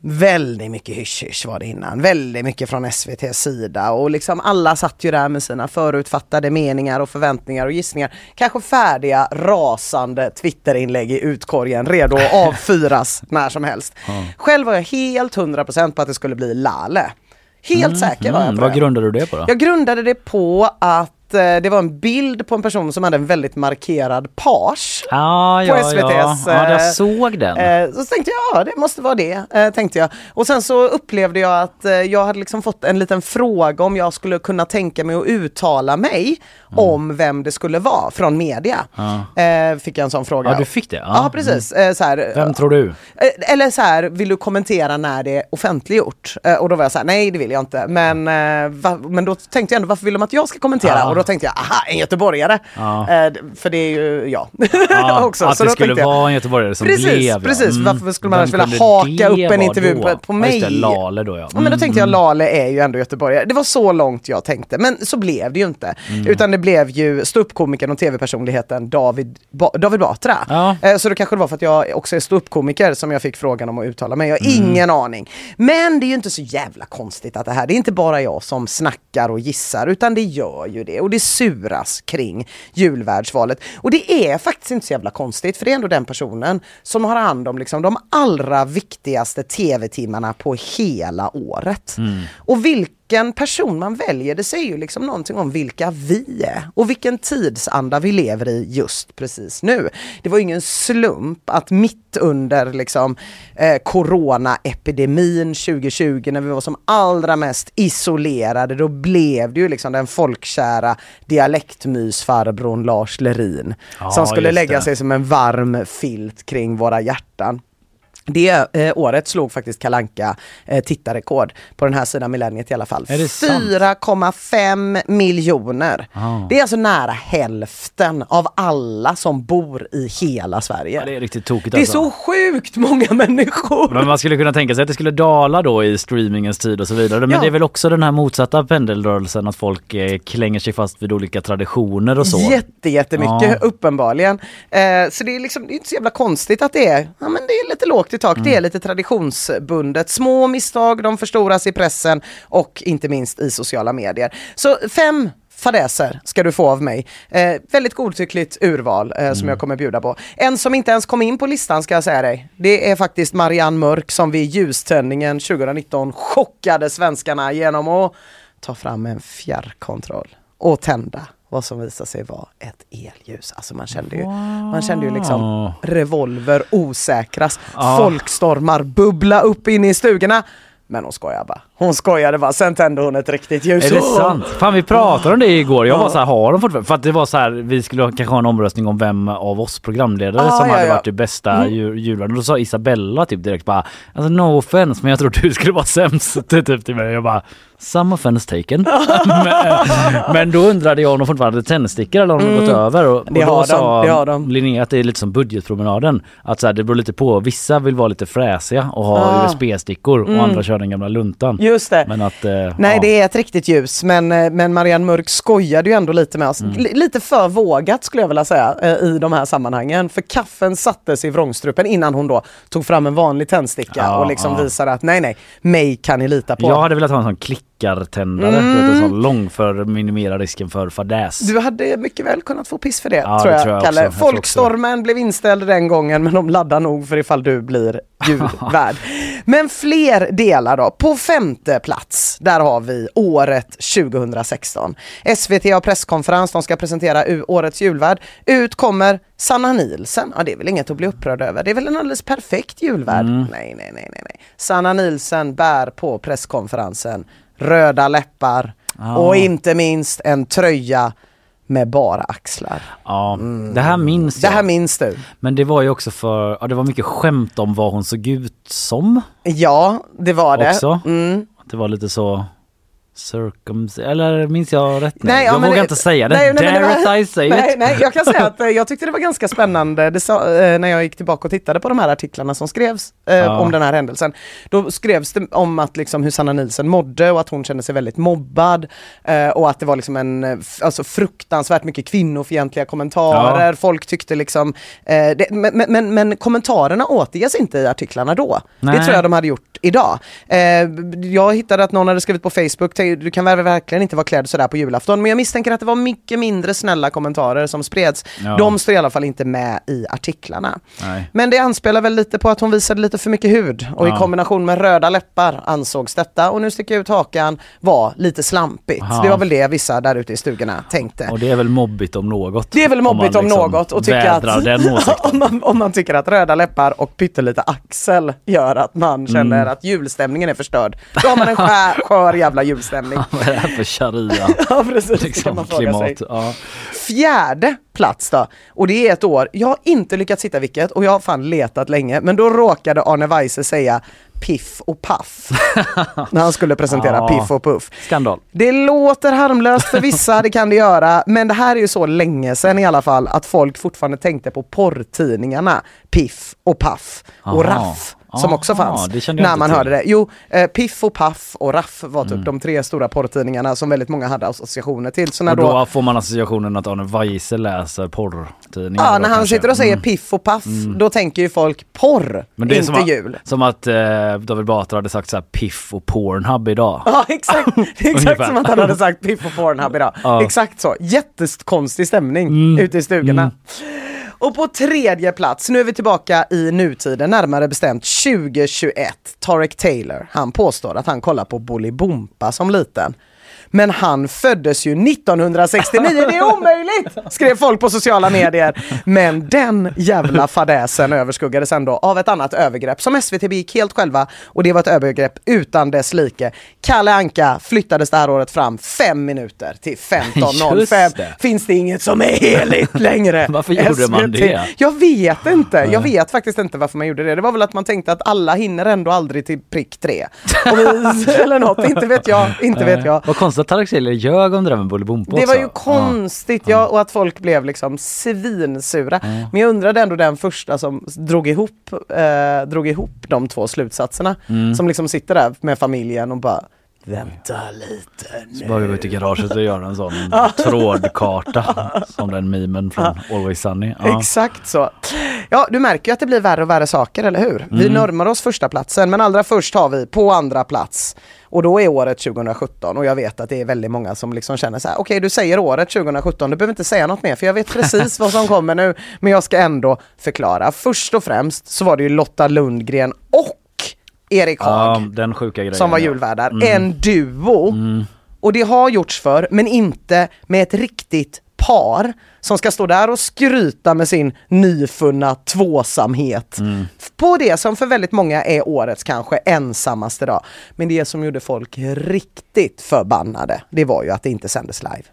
Väldigt mycket hysch var det innan, väldigt mycket från SVTs sida och liksom alla satt ju där med sina förutfattade meningar och förväntningar och gissningar. Kanske färdiga rasande Twitterinlägg i utkorgen redo att avfyras när som helst. Mm. Själv var jag helt 100% på att det skulle bli Lale. Helt mm, säker var jag på Vad grundade du det på då? Jag grundade det på att Eh, det var en bild på en person som hade en väldigt markerad page ah, på ja, SVTs. Ja. ja, jag eh, såg den. Eh, så tänkte jag, ja det måste vara det, tänkte jag. Och sen så upplevde jag att jag hade liksom fått en liten fråga om jag skulle kunna tänka mig att uttala mig mm. om vem det skulle vara från media. Ah. Fick jag en sån fråga. Ja, du fick det? Ja, ah. precis. Mm. Så här, vem tror du? Eller så här, vill du kommentera när det är offentliggjort? Och då var jag så här, nej det vill jag inte. Men, men då tänkte jag ändå, varför vill de att jag ska kommentera? Ah då tänkte jag, aha, en göteborgare. Ja. Eh, för det är ju jag ja, också. Att så det skulle vara en göteborgare som precis, blev Precis, mm. varför skulle man annars vilja haka upp en intervju på, på mig? Ja, det, Lale då ja. Mm. men då tänkte jag, mm. Lale är ju ändå göteborgare. Det var så långt jag tänkte, men så blev det ju inte. Mm. Utan det blev ju ståuppkomikern och tv-personligheten David, ba David Batra. Ja. Eh, så då kanske det var för att jag också är ståuppkomiker som jag fick frågan om att uttala mig. Jag har mm. ingen aning. Men det är ju inte så jävla konstigt att det här, det är inte bara jag som snackar och gissar, utan det gör ju det. Och det suras kring julvärdsvalet. Och det är faktiskt inte så jävla konstigt för det är ändå den personen som har hand om liksom de allra viktigaste tv-timmarna på hela året. Mm. Och vilka vilken person man väljer, det säger ju liksom någonting om vilka vi är och vilken tidsanda vi lever i just precis nu. Det var ju ingen slump att mitt under liksom eh, coronaepidemin 2020 när vi var som allra mest isolerade, då blev det ju liksom den folkkära dialektmysfarbrorn Lars Lerin Ja, som skulle lägga det. sig som en varm filt kring våra hjärtan. Det eh, året slog faktiskt Kalanka eh, tittarrekord på den här sidan millenniet i alla fall. Är det sant? 4,5 miljoner. Ah. Det är alltså nära hälften av alla som bor i hela Sverige. Ja, det är riktigt tokigt Det är alltså. så sjukt många människor! Men man skulle kunna tänka sig att det skulle dala då i streamingens tid och så vidare. Men Ja. det är väl också den här motsatta pendelrörelsen att folk eh, klänger sig fast vid olika traditioner och så. Jätte, jättemycket Ja. uppenbarligen. Eh, så det är liksom det är inte så jävla konstigt att det är, ja, men det är lite lågt i tak, det Mm. är lite traditionsbundet. Små misstag, de förstoras i pressen och inte minst i sociala medier. Så fem fadäser ska du få av mig. Eh, väldigt godtyckligt urval eh, Mm. som jag kommer bjuda på. En som inte ens kom in på listan ska jag säga dig. Det är faktiskt Marianne Mörk som vid ljuständningen 2019 chockade svenskarna genom att ta fram en fjärrkontroll och tända vad som visade sig vara ett elljus. Alltså man kände ju, man kände ju liksom Wow. revolver osäkras, Ja. folkstormar bubbla upp in i stugorna. Men hon skojar bara. Hon skojade bara, sen tände hon ett riktigt ljus. Är det sant? Fan vi pratade om det igår. Jag var Ja. så här, har de fortfarande? För att det var så här, vi skulle kanske ha en omröstning om vem av oss programledare Ah, som ja, hade ja. varit det bästa Mm. jul- julvärden. Då sa Isabella typ direkt bara, alltså no offense men jag tror du skulle vara sämst typ till mig. Jag bara, some offense taken. men, men då undrade jag om de fortfarande hade tändstickor eller om de gått över. Och, Mm. Det och då de, sa har de. Linnea att det är lite som budgetpromenaden. Att så här, det beror lite på. Vissa vill vara lite fräsiga och ha Ah. USB-stickor och andra kör den gamla luntan. Just det. Men att, eh, Nej ja. det är ett riktigt ljus men, eh, men Marianne Mörk skojade ju ändå lite med oss. Mm. Lite för vågat skulle jag vilja säga eh, i de här sammanhangen. För kaffen sattes i vrångstrupen innan hon då tog fram en vanlig tändsticka Ja, och liksom ja. visade att nej nej, mig kan ni lita på. Jag hade velat ha en sån klickartändare, Mm. en sån lång för att minimera risken för fadäs. Du hade mycket väl kunnat få piss för det, Ja, tror det jag, tror jag Kalle. Jag Folkstormen blev inställd den gången, men de laddar nog för ifall du blir ljudvärd. men fler delar då. På femte plats, där har vi året 2016. SVT har presskonferens, de ska presentera årets julvärd. Ut kommer Sanna Nielsen. Ja, det är väl inget att bli upprörd över. Det är väl en alldeles perfekt julvärd? Mm. Nej, nej, nej, nej, nej. Sanna Nielsen bär på presskonferensen röda läppar Ja. och inte minst en tröja med bara axlar. Ja, det här minns Det jag. här minns du? Men det var ju också för, ja det var mycket skämt om vad hon såg ut som Ja, det var det. också. Mm. Det var lite så circums... Eller minns jag rätt? Nej, ja, jag men vågar det- inte säga det. nej, nej, Dare I say Nej, it? nej, jag kan säga att eh, jag tyckte det var ganska spännande sa, eh, när jag gick tillbaka och tittade på de här artiklarna som skrevs eh, Ja. om den här händelsen. Då skrevs det om att liksom hur Sanna Nielsen mådde och att hon kände sig väldigt mobbad eh, och att det var liksom en eh, alltså fruktansvärt mycket kvinnofientliga kommentarer. Folk tyckte liksom, eh, det, men, men- men, men kommentarerna återges inte i artiklarna då. Nej. Det tror jag de hade gjort idag. Jag hittade att någon hade skrivit på Facebook, "Tänk, du kan väl verkligen inte vara klädd sådär på julafton, men jag misstänker att det var mycket mindre snälla kommentarer som spreds. Ja. De står i alla fall inte med i artiklarna. Nej. Men det anspelar väl lite på att hon visade lite för mycket hud och i Ja. kombination med röda läppar ansågs detta och nu sticker ut hakan var lite slampigt. Ja. Det var väl det vissa där ute i stugorna tänkte. Och det är väl mobbigt om något. Det är väl mobbigt om, liksom något och tycka att, om, man, om man tycker att röda läppar och pyttelite axel gör att man känner Mm. att julstämningen är förstörd. Då har man en skär, skör jävla julstämning. Vad är det här för sharia? ja precis, det kan liksom, man fråga sig. klimat. Ja. Fjärde plats då, och det är ett år, jag har inte lyckats hitta vilket och jag har fan letat länge, men då råkade Arne Weise säga Piff och Paff när han skulle presentera Ja. Piff och Puff. Skandal. Det låter harmlöst för vissa, det kan det göra, men det här är ju så länge sedan i alla fall att folk fortfarande tänkte på porrtidningarna Piff och Paff och Aha. Raff som också fanns när man till. hörde det. Jo, eh, Piff och Paff och Raff var Mm. typ de tre stora porrtidningarna som väldigt många hade associationer till. Så när Och då, då får man associationen att Arne Weise läser porrtidningar. ja, när han kanske. sitter och säger Mm. Piff och Paff, då tänker ju folk porr, inte som att, jul. som att eh, David Batra hade sagt så här piff och Pornhub idag. Ja exakt, exakt som att han hade sagt Piff och Pornhub idag. Ja. Exakt så, jättekonstig stämning Mm. ute i stugorna. Och på tredje plats, nu är vi tillbaka i nutiden, närmare bestämt 2021. Tarek Taylor, han påstår att han kollar på Bolibompa som liten. Men han föddes ju 1969, det är omöjligt! Skrev folk på sociala medier. Men den jävla fadäsen överskuggades ändå av ett annat övergrepp som SVT begick helt själva och det var ett övergrepp utan dess like. Kalle Anka flyttades det här året fram fem minuter till 15.05. det. Finns det inget som är heligt längre? Varför gjorde man SVT. det? Jag vet inte. Jag vet faktiskt inte varför man gjorde det. Det var väl att man tänkte att alla hinner ändå aldrig till prick tre. Vi, eller något, inte vet jag. Inte vet jag. Vad konstigt Tarek Taylor ljög om det där med Bolibompa Det var också. ju konstigt ja, och att folk blev liksom svinsura. Men jag undrade ändå den första som drog ihop, eh, drog ihop de två slutsatserna. Mm. Som liksom sitter där med familjen och bara Vänta lite Så nu. bara vi ut i garaget och göra en sån trådkarta som den memen från Always Sunny. Ja. Exakt så. Ja, du märker ju att det blir värre och värre saker, eller hur? Vi Mm. närmar oss första platsen, men allra först har vi på andra plats och då är året 2017 och jag vet att det är väldigt många som liksom känner så här, okej du säger året 2017, du behöver inte säga något mer för jag vet precis vad som kommer nu, men jag ska ändå förklara. Först och främst så var det ju Lotta Lundgren och Erik Haag Ja, den sjuka grejen. som var julvärdar. Mm. En duo. Och det har gjorts för men inte med ett riktigt par som ska stå där och skryta med sin nyfunna tvåsamhet. Mm. På det som för väldigt många är årets kanske ensammaste dag. Men det som gjorde folk riktigt förbannade, det var ju att det inte sändes live.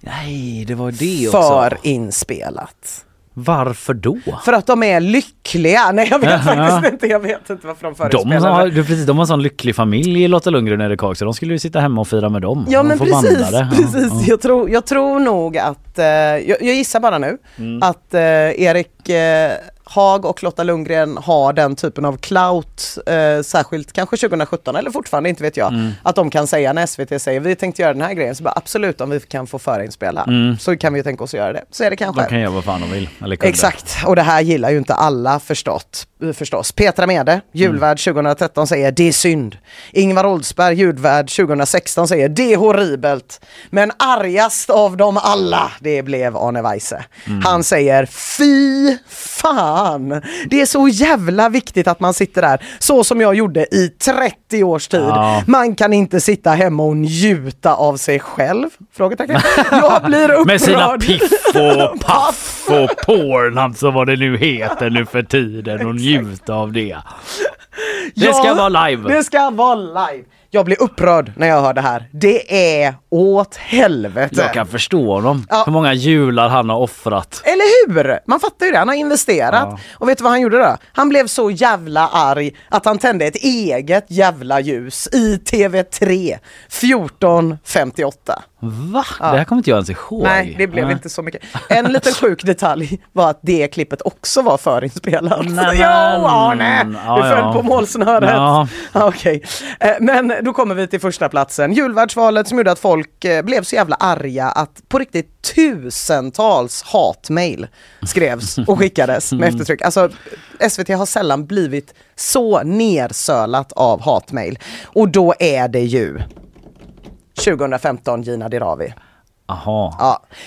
Nej, det var det också. För inspelat. Varför då? För att de är lyckliga. Nej jag vet faktiskt inte, jag vet inte varför de De förinspelade. har, du, precis, de har en sån lycklig familj, Lotta Lundgren och Erik så de skulle ju sitta hemma och fira med dem. Ja De men precis, det. Ja, precis. ja. Jag, tror, jag tror nog att, eh, jag, jag gissar bara nu, Mm. att eh, Erik eh, Haag och Lotta Lundgren har den typen av clout, eh, särskilt kanske 2017 eller fortfarande, inte vet jag, Mm. att de kan säga när SVT säger vi tänkte göra den här grejen, så bara absolut om vi kan få förinspela så kan vi tänka oss att göra det. Så är det kanske. Mm. De kan göra vad fan de vill. Exakt, och det här gillar ju inte alla förstått, förstås. Petra Mede, julvärd 2013, säger det är synd. Ingvar Oldsberg, julvärd 2016, säger det är horribelt. Men argast av dem alla, det blev Arne Weise. Han säger fy fan. Det är så jävla viktigt att man sitter där, så som jag gjorde i 30 års tid. Ja. Man kan inte sitta hemma och njuta av sig själv? Frågetecken. Jag blir upprörd. Med sina piff och paff och Pornhub så vad det nu heter nu för tiden och njuta av det. Det ska vara live. Det ska vara live. Jag blir upprörd när jag hör det här. Det är åt helvete. Jag kan förstå honom. Ja. Hur många jular han har offrat. Eller hur? Man fattar ju det, han har investerat. Och vet du vad han gjorde då? Han blev så jävla arg att han tände ett eget jävla ljus i TV3 1458. Va? Det här kommer inte jag ens ihåg. Nej, det blev inte så mycket. En liten sjuk detalj var att det klippet också var förinspelat. Nej, jo, Arne! Ja, Du föll ja. på målsnöret. Ja. Ja. Okej. Eh, Men då kommer vi till första platsen. Julvärdsvalet som gjorde att folk eh, blev så jävla arga att på riktigt tusentals hatmejl skrevs och skickades med eftertryck. Alltså SVT har sällan blivit så nersölat av hatmejl. Och då är det ju 2015 Gina Dirawi. Jaha.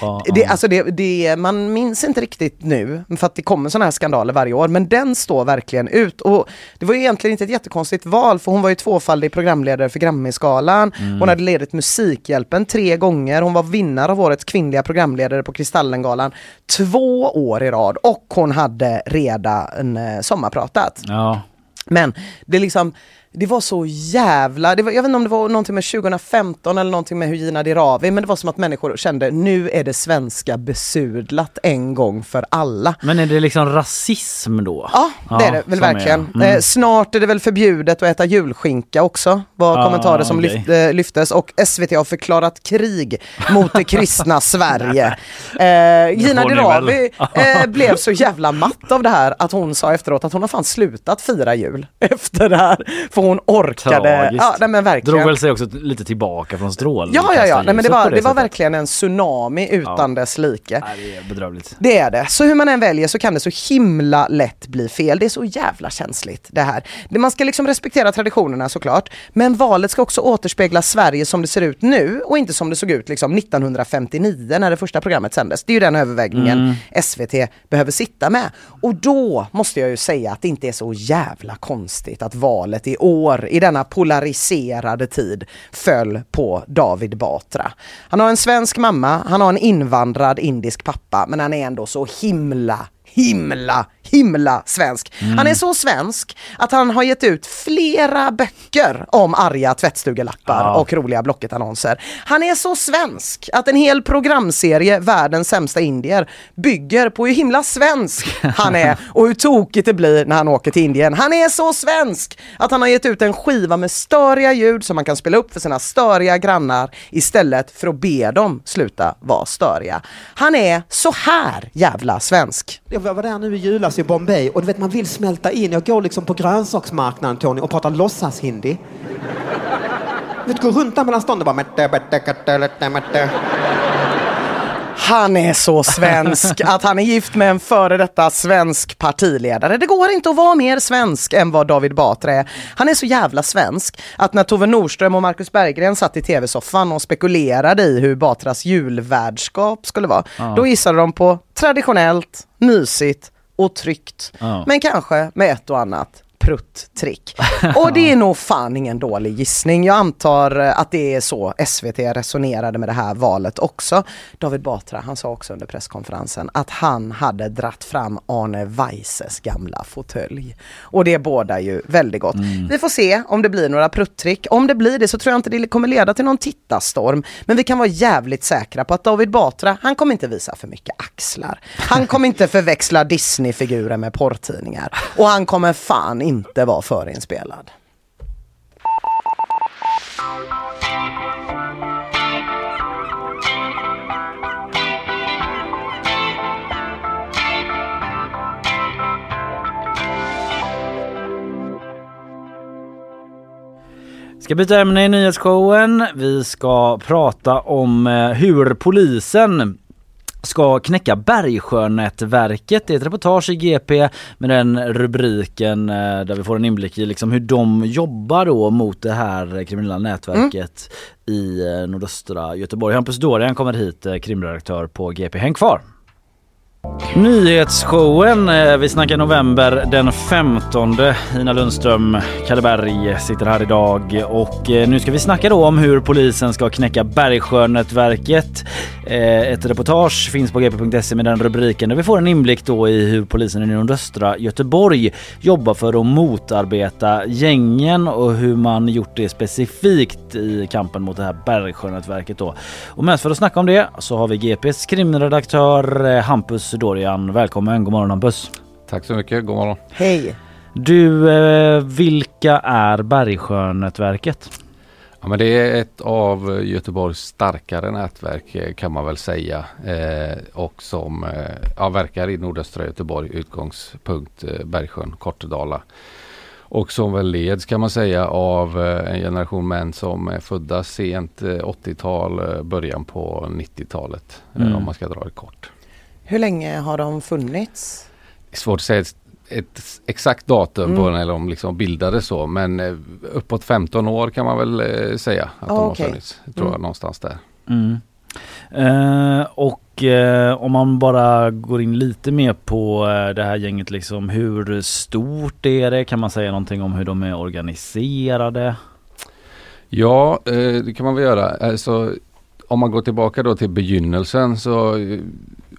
Ja. Det, alltså det, det, man minns inte riktigt nu, för att det kommer sådana här skandaler varje år, men den står verkligen ut. Och det var ju egentligen inte ett jättekonstigt val, för hon var ju tvåfaldig programledare för Grammisgalan. Mm. Hon hade ledit Musikhjälpen tre gånger, hon var vinnare av årets kvinnliga programledare på Kristallengalan två år i rad och hon hade redan eh, sommarpratat. Ja. Men det liksom, det var så jävla, det var, jag vet inte om det var någonting med 2015 eller någonting med hur Gina Dirawi, men det var som att människor kände nu är det svenska besudlat en gång för alla. Men är det liksom rasism då? Ja, det är det väl som är- verkligen. Mm. Eh, snart är det väl förbjudet att äta julskinka också, var Ah, kommentarer som okej. lyft, eh, lyftes. Och SVT har förklarat krig mot det kristna Sverige. Eh, Gina Dirawi eh, blev så jävla matt av det här att hon sa efteråt att hon har fan slutat fira jul efter det här. För hon orkade. Tragiskt. Ja, nej, men verkligen. Drog väl sig också lite tillbaka från strålning. Ja, ja, ja. Nej, men det var, på det var verkligen en tsunami utan Ja. dess like. Nej, det är bedrövligt. Det är det. Så hur man än väljer så kan det så himla lätt bli fel. Det är så jävla känsligt det här. Det- Man ska liksom respektera traditionerna såklart. Men valet ska också återspegla Sverige som det ser ut nu och inte som det såg ut liksom 1959 när det första programmet sändes. Det är ju den övervägningen SVT behöver sitta med. Och då måste jag ju säga att det inte är så jävla konstigt att valet i år, i denna polariserade tid, föll på David Batra. Han har en svensk mamma, han har en invandrad indisk pappa, men han är ändå så himla himla, himla svensk. Han är så svensk att han har gett ut flera böcker om arga tvättstugelappar Ja. och roliga Blocket-annonser. Han är så svensk att en hel programserie, Världens sämsta indier, bygger på hur himla svensk han är och hur tokigt det blir när han åker till Indien. Han är så svensk att han har gett ut en skiva med störiga ljud som man kan spela upp för sina störiga grannar istället för att be dem sluta vara störiga. Han är så här jävla svensk. Jag var där nu i julas i Bombay och du vet man vill smälta in. Jag går liksom på grönsaksmarknaden Tony och pratar låtsas-hindi. Vet, går runt där mellan stånden och bara... "Mätte, mätte, katte, lätte, mätte." Han är så svensk att han är gift med en före detta svensk partiledare. Det går inte att vara mer svensk än vad David Batra är. Han är så jävla svensk att när Tove Nordström och Marcus Berggren satt i tv-soffan och spekulerade i hur Batras julvärdskap skulle vara, då gissade de på traditionellt, mysigt och tryggt. Ja. Men kanske med ett och annat prutt-trick. Och det är nog fan ingen dålig gissning. Jag antar eh, att det är så SVT resonerade med det här valet också. David Batra, han sa också under presskonferensen att han hade dratt fram Arne Weises gamla fåtölj. Och det bådar ju väldigt gott. Vi får se om det blir några prutt-trick. Om det blir det så tror jag inte det kommer leda till någon tittarstorm. Men vi kan vara jävligt säkra på att David Batra, han kommer inte visa för mycket axlar. Han kommer inte förväxla Disney-figurer med porrtidningar. Och han kommer fan inte inte var förinspelad. Ska byta ämne i nyhetsshowen. Vi ska prata om eh, hur polisen ska knäcka Bergsjönätverket. Det är ett reportage i GP med den rubriken eh, där vi får en inblick i liksom hur de jobbar då mot det här kriminella nätverket i eh, nordöstra Göteborg. Hampus Dorian kommer hit, eh, krimredaktör på GP. Häng kvar! Nyhetsshowen, eh, vi snackar november den 15. Ina Lundström, Kalle Berg sitter här idag och eh, nu ska vi snacka då om hur polisen ska knäcka Bergsjönätverket. Eh, ett reportage finns på gp.se med den rubriken där vi får en inblick då i hur polisen i nordöstra Göteborg jobbar för att motarbeta gängen och hur man gjort det specifikt i kampen mot det här Bergsjönätverket då. Och med oss för att snacka om det så har vi GPs krimredaktör Hampus Hampus Dorian. Välkommen, god morgon Hampus. Tack så mycket, god morgon. Hej! Du, eh, vilka är Bergsjönätverket? Ja, men det är ett av Göteborgs starkare nätverk kan man väl säga eh, och som eh, ja, verkar i nordöstra Göteborg, utgångspunkt eh, Bergsjön, Kortedala. Och som väl leds kan man säga av eh, en generation män som är födda sent eh, 80-tal, eh, början på 90-talet eh, Mm. om man ska dra det kort. Hur länge har de funnits? Det är svårt att säga ett, ett exakt datum Mm. på när de liksom bildades så men eh, uppåt 15 år kan man väl eh, säga att Ah, de har funnits. Jag tror Mm. jag någonstans där. Mm. Eh, och eh, om man bara går in lite mer på eh, det här gänget liksom, hur stort är det? Kan man säga någonting om hur de är organiserade? Ja, eh, det kan man väl göra. Alltså, om man går tillbaka då till begynnelsen så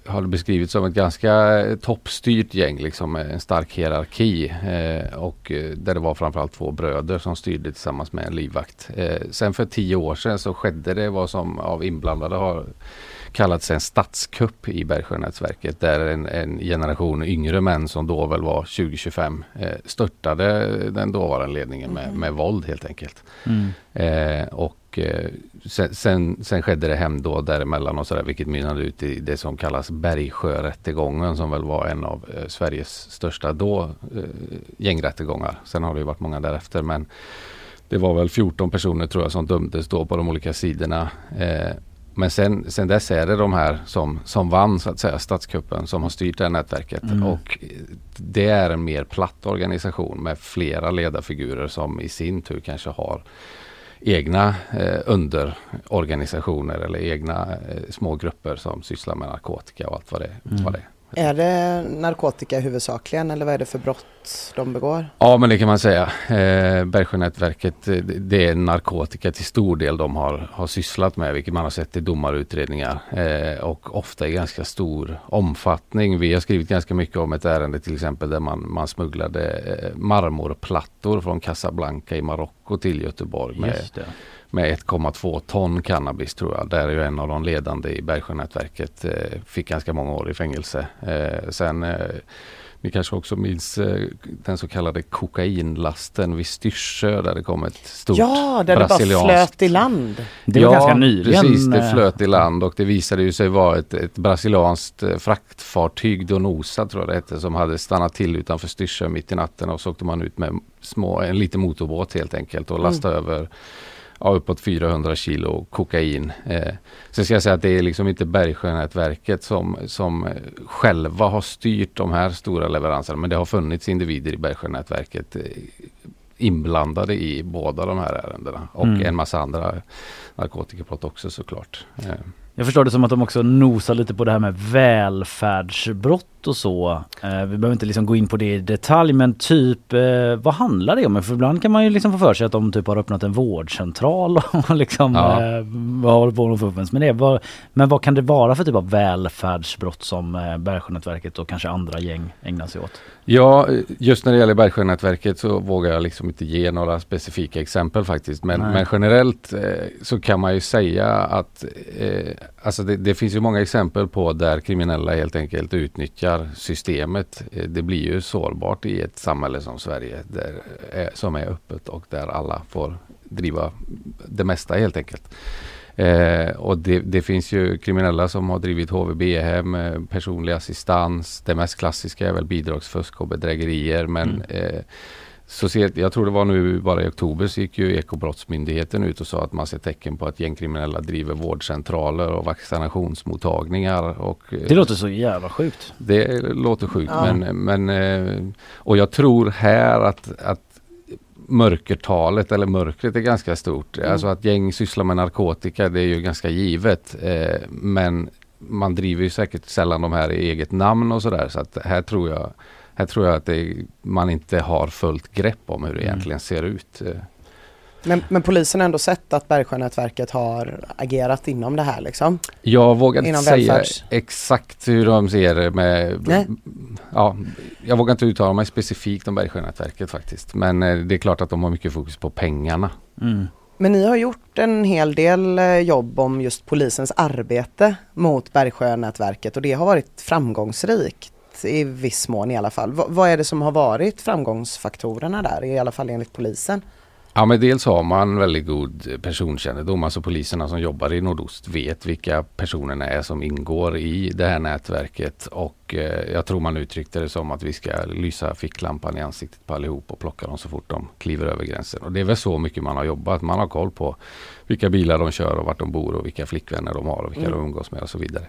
har det beskrivits som ett ganska eh, toppstyrt gäng liksom med en stark hierarki eh, och eh, där det var framförallt två bröder som styrde tillsammans med en livvakt. Eh, sen för tio år sedan så skedde det vad som av inblandade har kallats en statskupp i Bergsjönätverket där en, en generation yngre män som då väl var 20-25 eh, störtade den dåvarande ledningen med, med våld helt enkelt. Mm. Eh, och eh, sen, sen, sen skedde det hämndåd däremellan och sådär vilket mynnade ut i det som kallas Bergsjörättegången som väl var en av eh, Sveriges största då eh, gängrättegångar. Sen har det varit många därefter men det var väl 14 personer tror jag som dömdes då på de olika sidorna. Men sen, sen dess är det de här som, som vann så att säga statskuppen som har styrt det här nätverket. Mm. Och det är en mer platt organisation med flera ledarfigurer som i sin tur kanske har egna eh, underorganisationer eller egna eh, små grupper som sysslar med narkotika och allt vad det, Mm. vad det är. Är det narkotika huvudsakligen eller vad är det för brott de begår? Ja men det kan man säga. Eh, Bergsjönätverket eh, det- är narkotika till stor del de har, har sysslat med vilket man har sett i domarutredningar eh, och ofta i ganska stor omfattning. Vi har skrivit ganska mycket om ett ärende till exempel där man, man smugglade eh, marmorplattor från Casablanca i Marocko till Göteborg med, Just det. med 1,2 ton cannabis tror jag. Där är ju en av de ledande i Bergsjönätverket. Eh, fick ganska många år i fängelse. Eh, sen eh, ni kanske också minns eh, den så kallade kokainlasten vid Styrsö där det kom ett stort Ja, där det bara brasilianskt flöt i land. Det var ganska nyligen. precis. Det eh, flöt i land och det visade ju sig vara ett, ett brasilianskt eh, fraktfartyg, Donosa tror jag det hette, som hade stannat till utanför Styrsö mitt i natten och så åkte man ut med små, en liten motorbåt helt enkelt och lastade över ja, uppåt 400 kilo kokain. Eh, sen ska jag säga att det är liksom inte Bergsjönätverket som, som eh, själva har styrt de här stora leveranserna men det har funnits individer i Bergsjönätverket eh, inblandade i båda de här ärendena och Mm. en massa andra narkotikabrott också såklart. Eh, Jag förstår det som att de också nosar lite på det här med välfärdsbrott och så. Eh, vi behöver inte liksom gå in på det i detalj men typ eh, vad handlar det om? För ibland kan man ju liksom få för sig att de typ har öppnat en vårdcentral och liksom Ja. eh, håller på och fuffens med det. Vad, men vad kan det vara för typ av välfärdsbrott som Bergsjönätverket och kanske andra gäng ägnar sig åt? Ja, just när det gäller Bergsjönätverket så vågar jag liksom inte ge några specifika exempel faktiskt. Men, men generellt så kan man ju säga att eh, alltså det, det finns ju många exempel på där kriminella helt enkelt utnyttjar systemet. Eh, det blir ju sårbart i ett samhälle som Sverige där, eh, som är öppet och där alla får driva det mesta helt enkelt. Eh, och det, det finns ju kriminella som har drivit HVB-hem, eh, personlig assistans. Det mest klassiska är väl bidragsfusk och bedrägerier. Men eh, så ser, jag tror det var nu bara i oktober så gick ju Ekobrottsmyndigheten ut och sa att man ser tecken på att gängkriminella driver vårdcentraler och vaccinationsmottagningar. Och, eh, Det låter så jävla sjukt. det låter sjukt Ja. men, men eh, och jag tror här att, att mörkertalet eller mörkret är ganska stort. Mm. Alltså att gäng sysslar med narkotika det är ju ganska givet. Eh, men man driver ju säkert sällan de här i eget namn och sådär. Så att här tror jag här tror jag att det, man inte har fullt grepp om hur det Mm. egentligen ser ut. Eh, Men, men polisen har ändå sett att Bergsjönätverket har agerat inom det här liksom. Jag vågar inte Inom säga välfärds- exakt hur de ser det med... Nej. Ja, jag vågar inte uttala mig specifikt om Bergsjönätverket faktiskt. Men eh, det är klart att de har mycket fokus på pengarna. Mm. Men ni har gjort en hel del eh, jobb om just polisens arbete mot Bergsjönätverket och det har varit framgångsrikt i viss mån i alla fall. V- vad är det som har varit framgångsfaktorerna där, i alla fall enligt polisen? Ja men dels har man väldigt god personkännedom. Alltså poliserna som jobbar i Nordost vet vilka personerna är som ingår i det här nätverket. Och eh, jag tror man uttryckte det som att vi ska lysa ficklampan i ansiktet på allihop och plocka dem så fort de kliver över gränsen. Och det är väl så mycket man har jobbat. Man har koll på vilka bilar de kör och vart de bor och vilka flickvänner de har och vilka Mm. de umgås med och så vidare.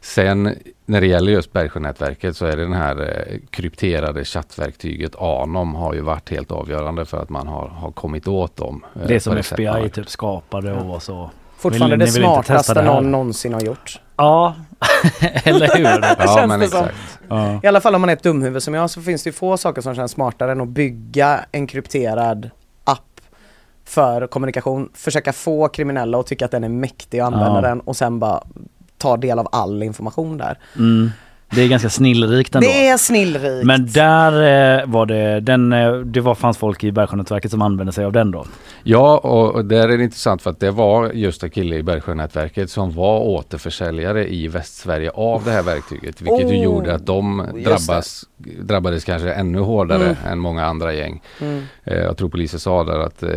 Sen när det gäller just Bergsjönätverket så är det den här eh, krypterade chattverktyget Anom har ju varit helt avgörande för att man har, har kommit åt dem. eh, Det som FBI typ skapade och var så. Fortfarande Vill- det smartaste det här? någon någonsin har gjort. Ja, eller hur? Ja Känns men det som. exakt. Ja. I alla fall om man är ett dumhuvud som jag så finns det ju få saker som känns smartare än att bygga en krypterad app för kommunikation. Försöka få kriminella att tycka att den är mäktig och använda Ja. den och sen bara ta del av all information där. Mm. Det är ganska snillrikt ändå. Det är snillrikt. Men där eh, var det, den, eh, det var, fanns folk i Bergsjönätverket som använde sig av den då? Ja, och, och där är det intressant för att det var just en kille i Bergsjönätverket som var återförsäljare i Västsverige av det här verktyget. Vilket Oh, gjorde att de drabbas, drabbades kanske ännu hårdare Mm. än många andra gäng. Mm. Eh, jag tror polisen sa där att eh,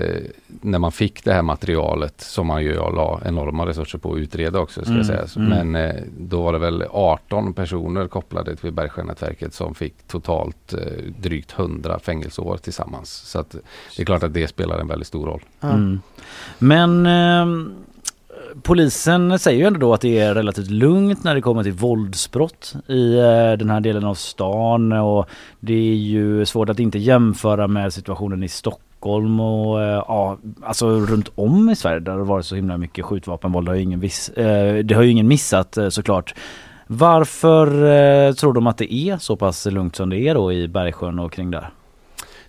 när man fick det här materialet som man ju la enorma resurser på att utreda också ska Mm, jag säga. mm. Men eh, då var det väl 18 personer kopplade till Bergsjönätverket som fick totalt eh, drygt 100 fängelseår tillsammans. Så att det är klart att det spelar en väldigt stor roll. Mm. Men eh, polisen säger ju ändå då att det är relativt lugnt när det kommer till våldsbrott i eh, den här delen av stan och det är ju svårt att inte jämföra med situationen i Stockholm och eh, ja, alltså runt om i Sverige där det varit så himla mycket skjutvapenvåld. Det har ju ingen, viss, eh, det har ju ingen missat eh, såklart. Varför eh, tror de att det är så pass lugnt som det är då i Bergsjön och kring där?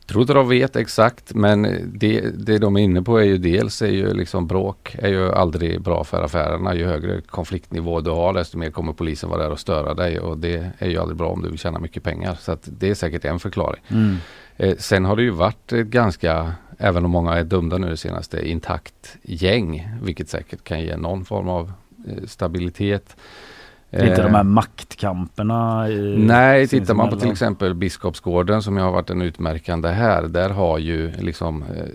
Tror inte de vet exakt men det, det de är inne på är ju dels är ju liksom bråk är ju aldrig bra för affärerna. Ju högre konfliktnivå du har desto mer kommer polisen vara där och störa dig och det är ju aldrig bra om du vill tjäna mycket pengar. Så att det är säkert en förklaring. Mm. Eh, sen har det ju varit ett ganska, även om många är dömda nu det senaste, intakt gäng. Vilket säkert kan ge någon form av eh, stabilitet. Inte Eh, de här maktkamperna? I, Nej, tittar man på till exempel Biskopsgården som har varit en utmärkande här. Där har ju liksom eh,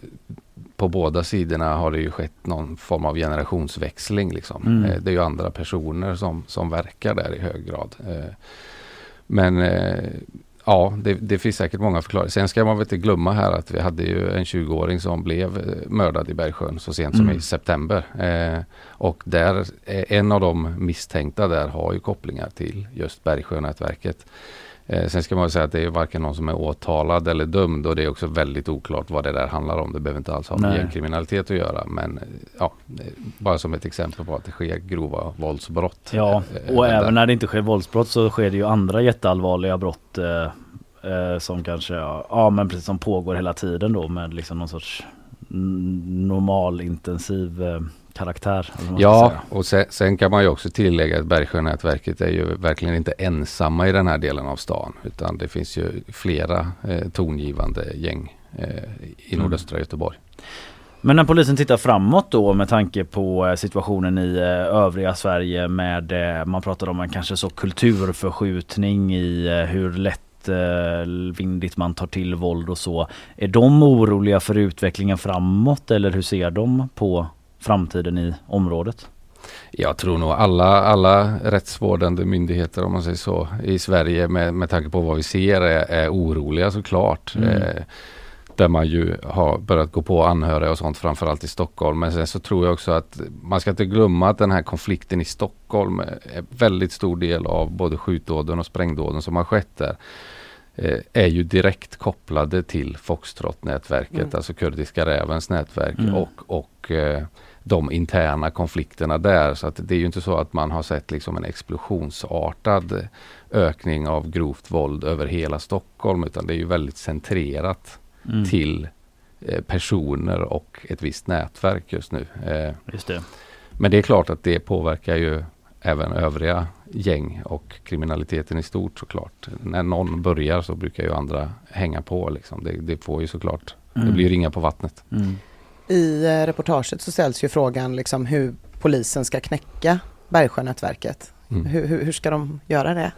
på båda sidorna har det ju skett någon form av generationsväxling. Liksom. Mm. Eh, det är ju andra personer som, som verkar där i hög grad. Eh, men eh, ja, det, det finns säkert många förklaringar. Sen ska man väl inte glömma här att vi hade ju en 20-åring som blev eh, mördad i Bergsjön så sent som Mm. i september. Eh, och där, eh, en av de misstänkta där har ju kopplingar till just Bergsjönätverket. Eh, sen ska man säga att det är varken någon som är åtalad eller dömd och det är också väldigt oklart vad det där handlar om. Det behöver inte alls ha med gängkriminalitet att göra men eh, ja, eh, bara som ett exempel på att det sker grova våldsbrott. Ja, och där. även när det inte sker våldsbrott så sker det ju andra jätteallvarliga brott eh, eh, som kanske, ja, ja men precis som pågår hela tiden då med liksom någon sorts n- normal intensiv eh, karaktär. Ja, och sen, sen kan man ju också tillägga att Bergsjönätverket är ju verkligen inte ensamma i den här delen av stan. Utan det finns ju flera eh, tongivande gäng eh, i Mm. nordöstra Göteborg. Men när polisen tittar framåt då med tanke på eh, situationen i eh, övriga Sverige med, eh, man pratar om en kanske så kulturförskjutning i hur lätt eh, vindigt man tar till våld och så. Är de oroliga för utvecklingen framåt eller hur ser de på framtiden i området? Jag tror nog alla, alla rättsvårdande myndigheter om man säger så i Sverige med, med tanke på vad vi ser är, är oroliga såklart. Mm. Eh, där man ju har börjat gå på anhöriga och sånt framförallt i Stockholm. Men sen så tror jag också att man ska inte glömma att den här konflikten i Stockholm är väldigt stor del av både skjutdåden och sprängdåden som har skett där. Eh, är ju direkt kopplade till Foxtrot-nätverket, Mm. alltså Kurdiska rävens nätverk Mm. och, och eh, de interna konflikterna där. Så att det är ju inte så att man har sett liksom en explosionsartad ökning av grovt våld över hela Stockholm utan det är ju väldigt centrerat Mm. till eh, personer och ett visst nätverk just nu. Eh, Just det. men det är klart att det påverkar ju även övriga gäng och kriminaliteten i stort såklart. När någon börjar så brukar ju andra hänga på liksom. Det, det får ju såklart, det Mm. blir ringa på vattnet. Mm. I eh, reportaget så ställs ju frågan liksom hur polisen ska knäcka Bergsjönätverket. Mm. Hur, hur, hur ska de göra det?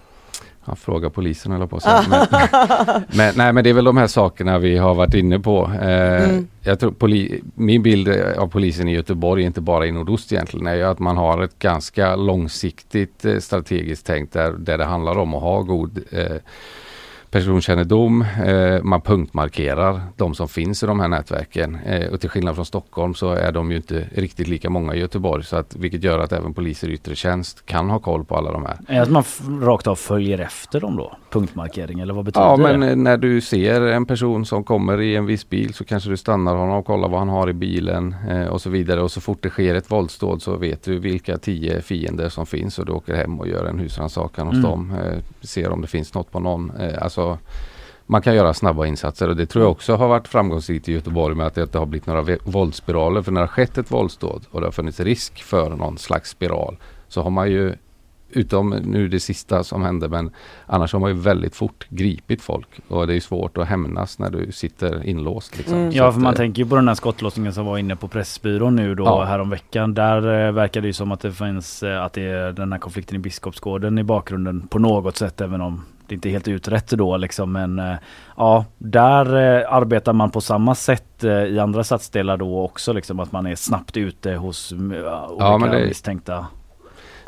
Ja, fråga polisen eller på säga. Men, men, nej, men det är väl de här sakerna vi har varit inne på. Eh, Mm. jag tror poli, min bild av polisen i Göteborg, inte bara i nordost egentligen, är att man har ett ganska långsiktigt eh, strategiskt tänk där, där det handlar om att ha god eh, personkännedom. Eh, man punktmarkerar de som finns i de här nätverken. Eh, och till skillnad från Stockholm så är de ju inte riktigt lika många i Göteborg. Så att, vilket gör att även poliser i yttre tjänst kan ha koll på alla de här. Är att man rakt av följer efter dem då? Punktmarkering eller vad betyder Ja men det? eh, när du ser en person som kommer i en viss bil så kanske du stannar honom och kollar vad han har i bilen och så vidare. Och så fort det sker ett våldsdåd så vet du vilka tio fiender som finns och du åker hem och gör en husrannsakan hos Mm. dem. Ser om det finns något på någon. Eh, alltså, man kan göra snabba insatser och det tror jag också har varit framgångsrikt i Göteborg med att det inte har blivit några våldsspiraler. För när det har skett ett våldsdåd och det har funnits risk för någon slags spiral så har man ju utom nu det sista som hände men annars har man ju väldigt fort gripit folk och det är svårt att hämnas när du sitter inlåst. Liksom. Mm. Ja för man eh, tänker ju på den här skottlossningen som var inne på Pressbyrån nu då Ja. häromveckan. Där eh, verkar det ju som att det finns eh, att det är den här konflikten i Biskopsgården i bakgrunden på något sätt även om det inte är helt utrett då liksom men eh, ja där eh, arbetar man på samma sätt eh, i andra stadsdelar då också liksom att man är snabbt ute hos olika men det- misstänkta.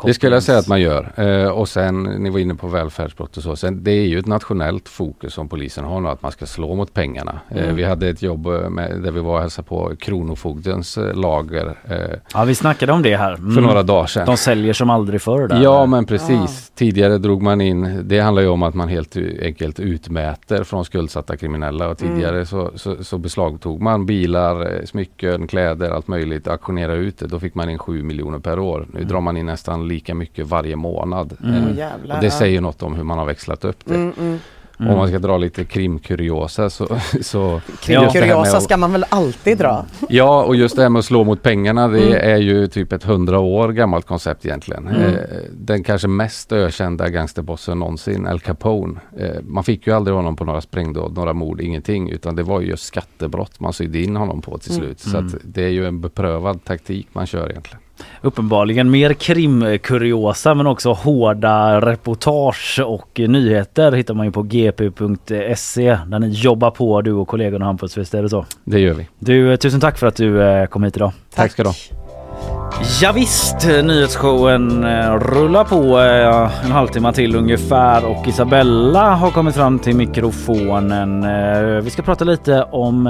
Det skulle jag säga att man gör. Eh, och sen, ni var inne på välfärdsbrott och så. Sen, det är ju ett nationellt fokus som polisen har nu, att man ska slå mot pengarna. Eh, Mm. vi hade ett jobb eh, med, där vi var och hälsade på Kronofogdens lager eh, Ja vi snackade om det här. Mm. för några dagar sedan. De säljer som aldrig förr där. Ja men precis. Tidigare drog man in, det handlar ju om att man helt enkelt utmäter från skuldsatta kriminella och tidigare så, så, så beslagtog man bilar, smycken, kläder, allt möjligt, auktionera ut det. Då fick man in 7 miljoner per år. Nu drar man in nästan lika mycket varje månad. Mm. Eh, jävlar, det säger något om hur man har växlat upp det. Mm, mm. Mm. Om man ska dra lite krimkuriosa så, så Kring just det här med kuriosa att- ska man väl alltid dra? Ja, och just det här med att slå mot pengarna, det Mm. är ju typ ett hundra år gammalt koncept egentligen. Mm. Eh, den kanske mest ökända gangsterbossen någonsin, Al Capone. Eh, man fick ju aldrig honom på några sprängdåd, några mord, ingenting. Utan det var ju just skattebrott man sydde in honom på till Mm. slut. Så Mm. det är ju en beprövad taktik man kör egentligen. Uppenbarligen mer krimkuriosa men också hårda reportage och nyheter hittar man ju på gp.se där ni jobbar på du och kollegorna Hampus, visst är det så? Det gör vi. Du, eh, tusen tack för att du eh, kom hit idag. Tack ska du ha. Ja, visst, nyhetsshowen eh, rullar på eh, en halvtimme till ungefär och Isabella har kommit fram till mikrofonen. Eh, Vi ska prata lite om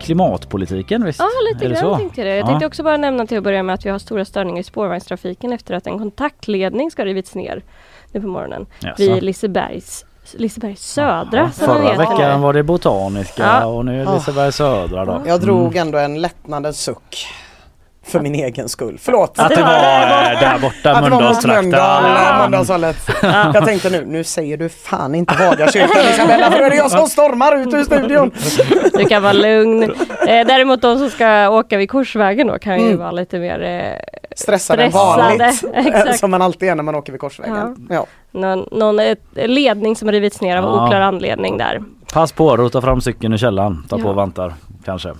klimatpolitiken visst? Ja, lite grann så? tänkte jag det. Jag Ja. tänkte också bara nämna till att börja med att vi har stora störningar i spårvagnstrafiken efter att en kontaktledning ska rivits ner nu på morgonen Jaså. vid Lisebergs, Lisebergs södra. som den Förra veckan var det Botaniska Ja. och nu är det. Liseberg Södra då. Jag drog ändå en lättnadens suck. För min egen skull. Förlåt. Att det var eh, där borta, Att det var mot Mölndalstrakten. Mölndal, Ja. Mölndalshållet. Jag tänkte nu, nu säger du fan inte Vagakyrkan Isabella för då är det jag som stormar ut ur studion. Du kan vara lugn. Eh, däremot de som ska åka vid Korsvägen då kan ju Mm. vara lite mer eh, Stressad än Stressade, vanligt. exakt. Som man alltid är när man åker vid korsvägen. Ja. någon, någon eh, ledning som rivits ner av Ja. oklar anledning där. Pass på, rota fram cykeln i källaren. Ta på Ja. vantar kanske.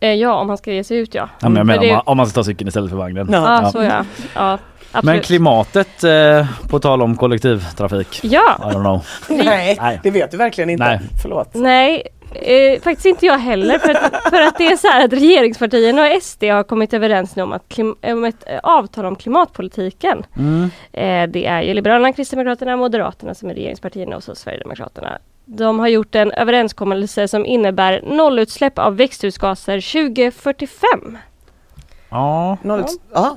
Eh, ja, om man ska ge sig ut ja. Ja, men jag För menar det- om man, om man ska ta cykeln istället för vagnen. Ja, Ja. så ja. ja Men klimatet eh, på tal om kollektivtrafik. Ja. I don't know. Nej, Nej. det vet du verkligen inte. Nej. Förlåt. Nej, eh, faktiskt inte jag heller. För att, för att det är så här att regeringspartierna och SD har kommit överens nu om, att klim, om ett eh, avtal om klimatpolitiken. Mm. Eh, det är ju Liberalerna, Kristdemokraterna, Moderaterna som är regeringspartierna och så Sverigedemokraterna. De har gjort en överenskommelse som innebär nollutsläpp av växthusgaser 2045. Ja. Noll, ja.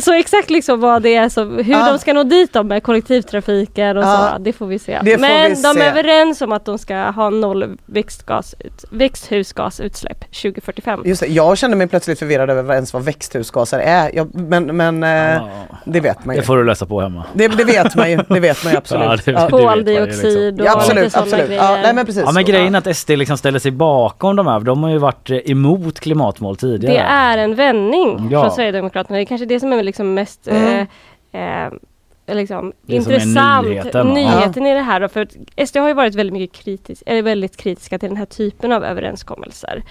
Så exakt liksom vad det är, som, hur Ah. de ska nå dit då med kollektivtrafiken och Ah. så, det får vi se. Får Men vi de se. är överens om att de ska ha noll växtgas, växthusgasutsläpp 2045. Just det, jag kände mig plötsligt förvirrad över ens vad växthusgaser är. Jag, men men Ja. det vet man ju. Det får du läsa på hemma. Det, det vet man ju, det vet man ju absolut. Ja, det- Koldioxid och Ja, absolut, lite absolut. grejer. Ja, nej men precis. Ja men grejen att SD liksom ställer sig bakom de här. De har ju varit eh, emot klimatmål tidigare. Det är en vändning Ja. från Sverigedemokraterna. Det är kanske det som är liksom mest Mm. eh, eh, liksom som intressant. nyheten, nyheten i det här. Då, för att SD har ju varit väldigt mycket kritisk, eller väldigt kritiska till den här typen av överenskommelser.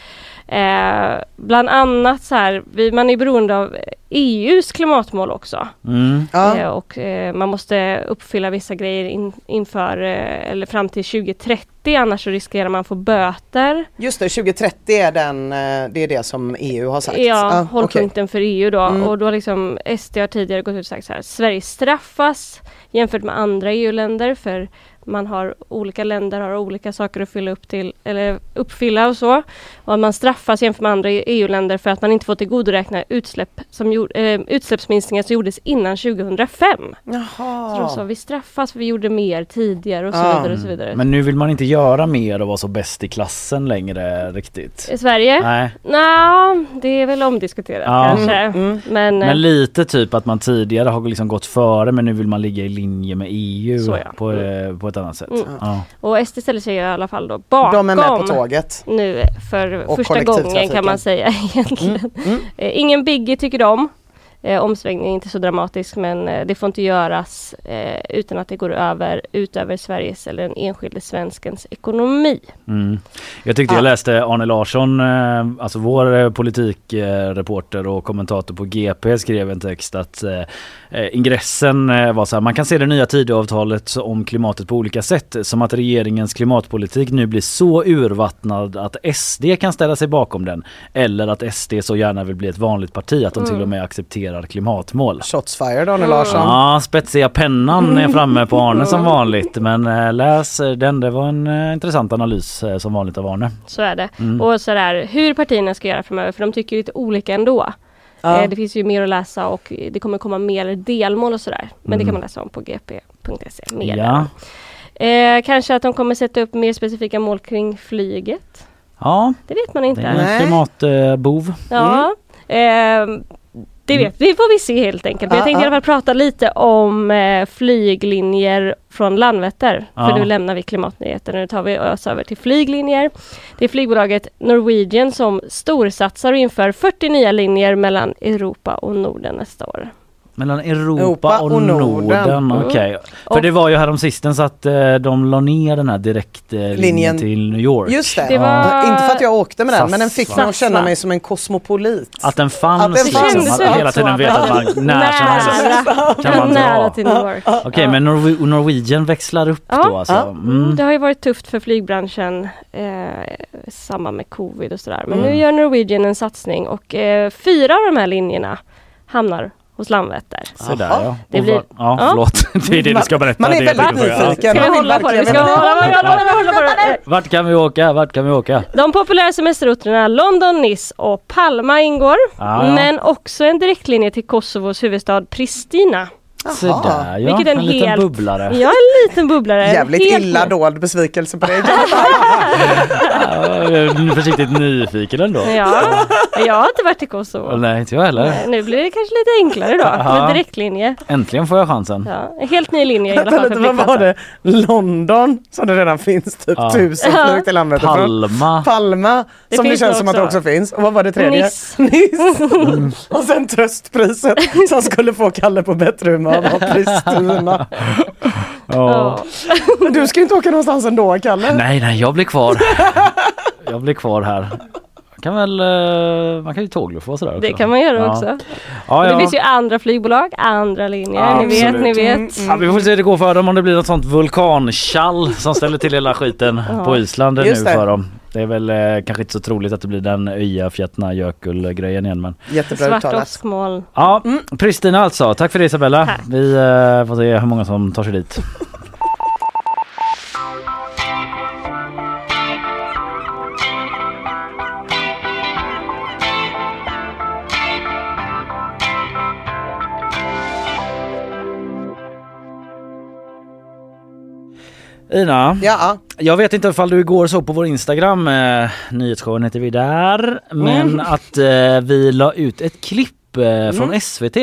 Eh, bland annat så här, vi, man är beroende av EUs klimatmål också. Mm. Ja. Eh, och eh, man måste uppfylla vissa grejer in, inför eh, eller fram till 2030 annars så riskerar man få böter. Just det, 2030 är den, eh, det är det som EU har sagt. Ja, Ah, hållpunkten för EU då. Mm. Och då liksom SD har tidigare gått ut och sagt så här. Sverige straffas jämfört med andra EU-länder för man har olika länder har olika saker att fylla upp till eller uppfylla och så. Och att man straffas jämfört med andra EU-länder för att man inte får tillgodoräkna utsläpp som gjord, eh, utsläppsminskningar som gjordes innan 2005. Så de sa Jaha. vi straffas för vi gjorde mer tidigare och så Ah. vidare och så vidare. Men nu vill man inte göra mer och vara så bäst i klassen längre riktigt. I Sverige? Nej. Nå, det är väl omdiskuterat Ja. kanske. Mm. Men, eh, Men lite typ att man tidigare har liksom gått före men nu vill man ligga i linje med EU Så ja. på, eh, på ett annat sätt. Mm. Ja. Och SD ställer sig i alla fall då bakom De är med på tåget. nu för Och första gången kan man säga egentligen. Mm. Eh, Ingen biggie tycker de. Eh, omsvängningen är inte så dramatisk men eh, det får inte göras eh, utan att det går över utöver Sveriges eller den enskilde svenskens ekonomi. Mm. Jag tyckte jag läste Arne Larsson, eh, alltså vår eh, politikreporter och kommentator på GP skrev en text att eh, ingressen eh, var så här, man kan se det nya Tidöavtalet om klimatet på olika sätt. Som att regeringens klimatpolitik nu blir så urvattnad att SD kan ställa sig bakom den. Eller att SD så gärna vill bli ett vanligt parti, att de till och med accepterar klimatmål. Shots fired Arne Larsson. Ja, spetsiga pennan är framme på Arne som vanligt. Men eh, läs den, det var en eh, intressant analys som vanligt av Arne. Så är det. Mm. Och sådär hur partierna ska göra framöver för de tycker lite olika ändå. Ja. Eh, det finns ju mer att läsa och det kommer komma mer delmål och sådär. Men det Mm. kan man läsa om på gp.se. Mer Ja. Eh, kanske att de kommer sätta upp mer specifika mål kring flyget. Ja, Det vet man det inte. är en klimatbov. Ja. Eh, det vet det får vi se helt enkelt. Men jag Ja, tänkte i alla fall prata lite om eh, flyglinjer från Landvetter. För nu lämnar vi klimatnyheter. Nu tar vi oss över till flyglinjer. Det är flygbolaget Norwegian som storsatsar och inför 40 nya linjer mellan Europa och Norden nästa år. Mellan Europa, Europa och, och Norden. Norden. Okej. För Och- det var ju häromsistens att eh, de la ner den här direktlinjen Linjen. till New York. Just det. Det var- Inte för att jag åkte med den men den fick mig att känna mig som en kosmopolit. Att den fanns, Att den liksom. fanns. Kändes Att hela tiden att- vet att man när som helst kan man nära dra. till New York. Okej men Norwe- Norwegian växlar upp Ja. då alltså. Ja. Mm. Det har ju varit tufft för flygbranschen eh, i samband med covid och sådär. Men Mm. nu gör Norwegian en satsning och eh, fyra av de här linjerna hamnar hos Landvetter. Så där Jaha. ja. Det blir- ja, ja. förlåt. Det är det du ska berätta. Man är Det väldigt nyfiken. Ska vi hålla på det? Vi ska hålla, på det. Vart kan vi åka? Vart kan vi åka? De populära semesterorterna London, Nice och Palma ingår. Men också en direktlinje till Kosovos huvudstad Pristina. Så där ja. Vilket en en liten helt- bubblare. Ja, en liten bubblare. Jävligt Helt illa dold besvikelse på dig. Ja, försiktigt nyfiken ändå. Ja, jag har inte varit i Kosovo. Nej inte jag heller. Nej, Nu blir det kanske lite enklare då Aha. med direktlinje. Äntligen får jag chansen. Ja, en helt ny linje i alla fall vad var flygplatsen. det? London som det redan finns typ Ja. tusen Ja. ifrån. Palma. Palma Det som det känns det som att det också. också finns. Och vad var det tredje? Nice. Nice. Och sen tröstpriset som skulle få Kalle på bättre humör var Pristina. Ja. Men du ska ju inte åka någonstans ändå Kalle. Nej nej jag blir kvar. Jag blir kvar här. Jag kan väl, eh, man kan ju tågluffa och sådär också. Det kan man göra ja. också. Ja, Och ja. Det finns ju andra flygbolag, andra linjer. Ni vet, Absolut. ni vet. Mm, Ja, vi får se hur det går för dem om det blir något sånt vulkanchall som ställer till hela skiten på Island nu det. för dem. Det är väl eh, kanske inte så troligt att det blir den öja fjättna jökull grejen igen men Jättebra Svart uttalat. åskmoln. Ja, Pristina alltså. Tack för det Isabella. Tack. Vi eh, får se hur många som tar sig dit. Ina, Ja, jag vet inte ifall du igår såg på vår Instagram, eh, nyhetsshowen heter vi där, men att eh, vi la ut ett klipp eh, från SVT.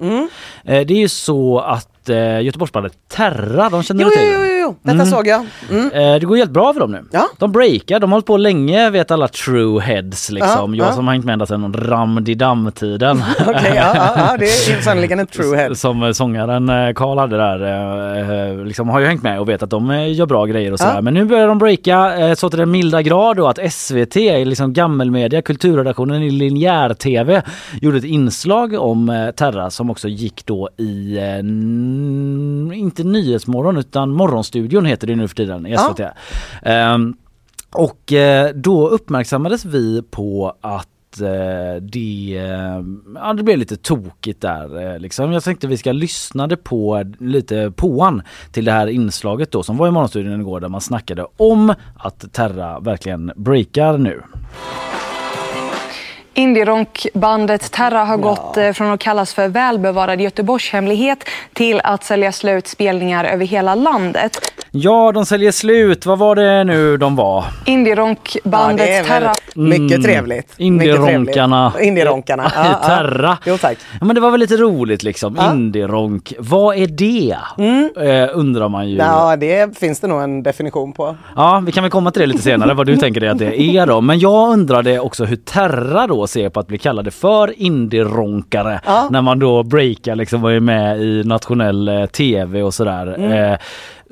Mm. Eh, det är ju så att eh, Göteborgsbandet Terra, de känner jo, du till? jo, jo, jo. detta Mm. såg jag. Mm. Eh, det går helt bra för dem nu. Ja. De breakar, de har hållit på länge vet alla true heads liksom. Ja, jag ja. som har hängt med ända sedan Ramdidam-tiden. Okej, ja, ja, ja, det är sannoliken en true head. Som eh, sångaren eh, Karl hade där, eh, liksom har ju hängt med och vet att de gör bra grejer och sådär. Men nu börjar de breaka så till den milda grad då att SVT, liksom gammelmedia, kulturredaktionen i linjär-tv, gjorde ett inslag om Terra som också gick då i, inte Nyhetsmorgon utan Morgonstudion heter det nu för tiden i SVT. Ehm, och eh, då uppmärksammades vi på att eh, det, eh, ja, det blev lite tokigt där. Liksom. Jag tänkte vi ska lyssna på lite påan till det här inslaget då som var i Morgonstudion igår där man snackade om att Terra verkligen breakar nu. Indie-rockbandet Terra har gått eh, från att kallas för välbevarad Göteborgshemlighet till att sälja slut spelningar över hela landet. Ja, de säljer slut. Vad var det nu de var? Indie-rockbandet Ja, Terra. Mycket Mm. trevligt. Indie-ronkarna. Mycket trevligt. Indie-ronkarna. Ja, ja. Terra. Jo tack. Ja, men det var väl lite roligt liksom. Ja. Indie-ronk. Vad är det? Eh, undrar man ju. Ja, det finns det nog en definition på. Ja, vi kan väl komma till det lite senare vad du tänker dig att det är då. Men jag undrade också hur Terra då ser på att bli kallade för indie-ronkare. Ja. När man då breakar liksom och är med i nationell eh, tv och sådär. Mm. Eh,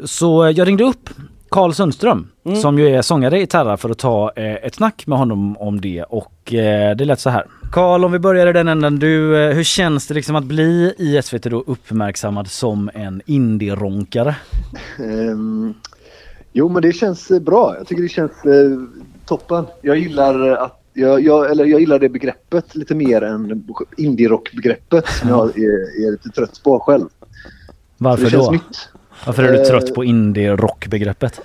så jag ringde upp Karl Sundström Mm. som ju är sångare i Terra för att ta eh, ett snack med honom om det och eh, det lät så här. Karl, om vi börjar i den änden. Du, eh, hur känns det liksom att bli i SVT då uppmärksammad som en indie-ronkare? Ehm, jo, men det känns eh, bra. Jag tycker det känns eh, toppen. Jag gillar att jag, jag, eller jag gillar det begreppet lite mer än indie-rock-begreppet som jag är, är lite trött på själv. Varför då? nytt. Varför är du Eh, trött på indie-rock-begreppet?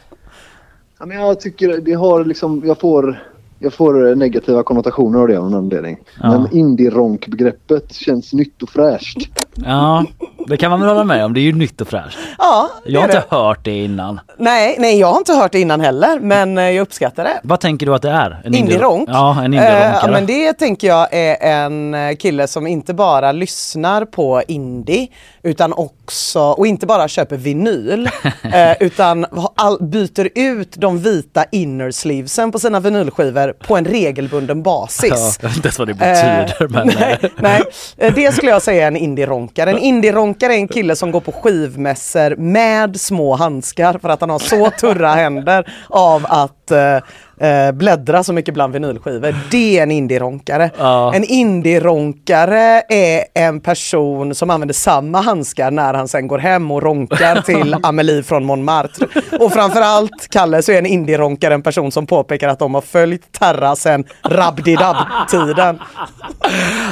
Ja, men jag tycker det har liksom, jag får, jag får negativa konnotationer av det av någon anledning. Ja. Men indie-ronk-begreppet känns nytt och fräscht. Ja, det kan man väl hålla med om. Det är ju nytt och fräscht. Ja, det Jag har är inte det. hört det innan. Nej, nej, jag har inte hört det innan heller, men eh, jag uppskattar det. Vad tänker du att det är? En Indie-ronk? Ja, en Eh, indie-ronkare. ja, men det tänker jag är en eh, kille som inte bara lyssnar på indie utan också, och inte bara köper vinyl, eh, utan all, byter ut de vita inner sleevesen på sina vinylskivor på en regelbunden basis. Ja, jag vet inte ens vad det betyder. Eh, men, nej, nej, Eh, det skulle jag säga är en indie-ronkare. En indie-ronkare är en kille som går på skivmässor med små handskar för att han har så turra händer av att eh, eh, bläddra så mycket bland vinylskivor. Det är en indie-ronkare. Ja. En indie-ronkare är en person som använder samma handskar när han sen går hem och ronkar till Amelie från Montmartre. Och framförallt, Kalle, så är en indie-ronkare en person som påpekar att de har följt Terra sen Rabdidab-tiden.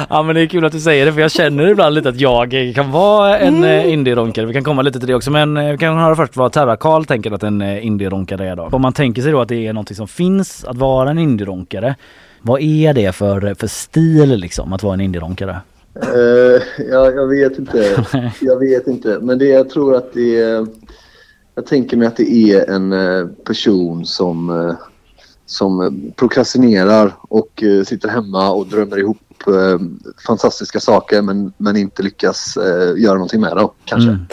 Ja men det är kul att du säger det för jag känner ibland lite att jag kan vara en Mm. mm. indie-ronkare. Vi kan komma lite till det också men eh, vi kan höra först vad Terra Karl tänker att en eh, indie-ronkare är då. Om man tänker sig då att det är något som finns att vara en indie-ronkare. Vad är det för, för stil liksom att vara en indie-ronkare? Uh, ja, jag vet inte. Jag vet inte. Men det, jag tror att det är... Jag tänker mig att det är en eh, person som, eh, som eh, prokrastinerar och eh, sitter hemma och drömmer ihop eh, fantastiska saker men, men inte lyckas eh, göra någonting med det kanske. Mm.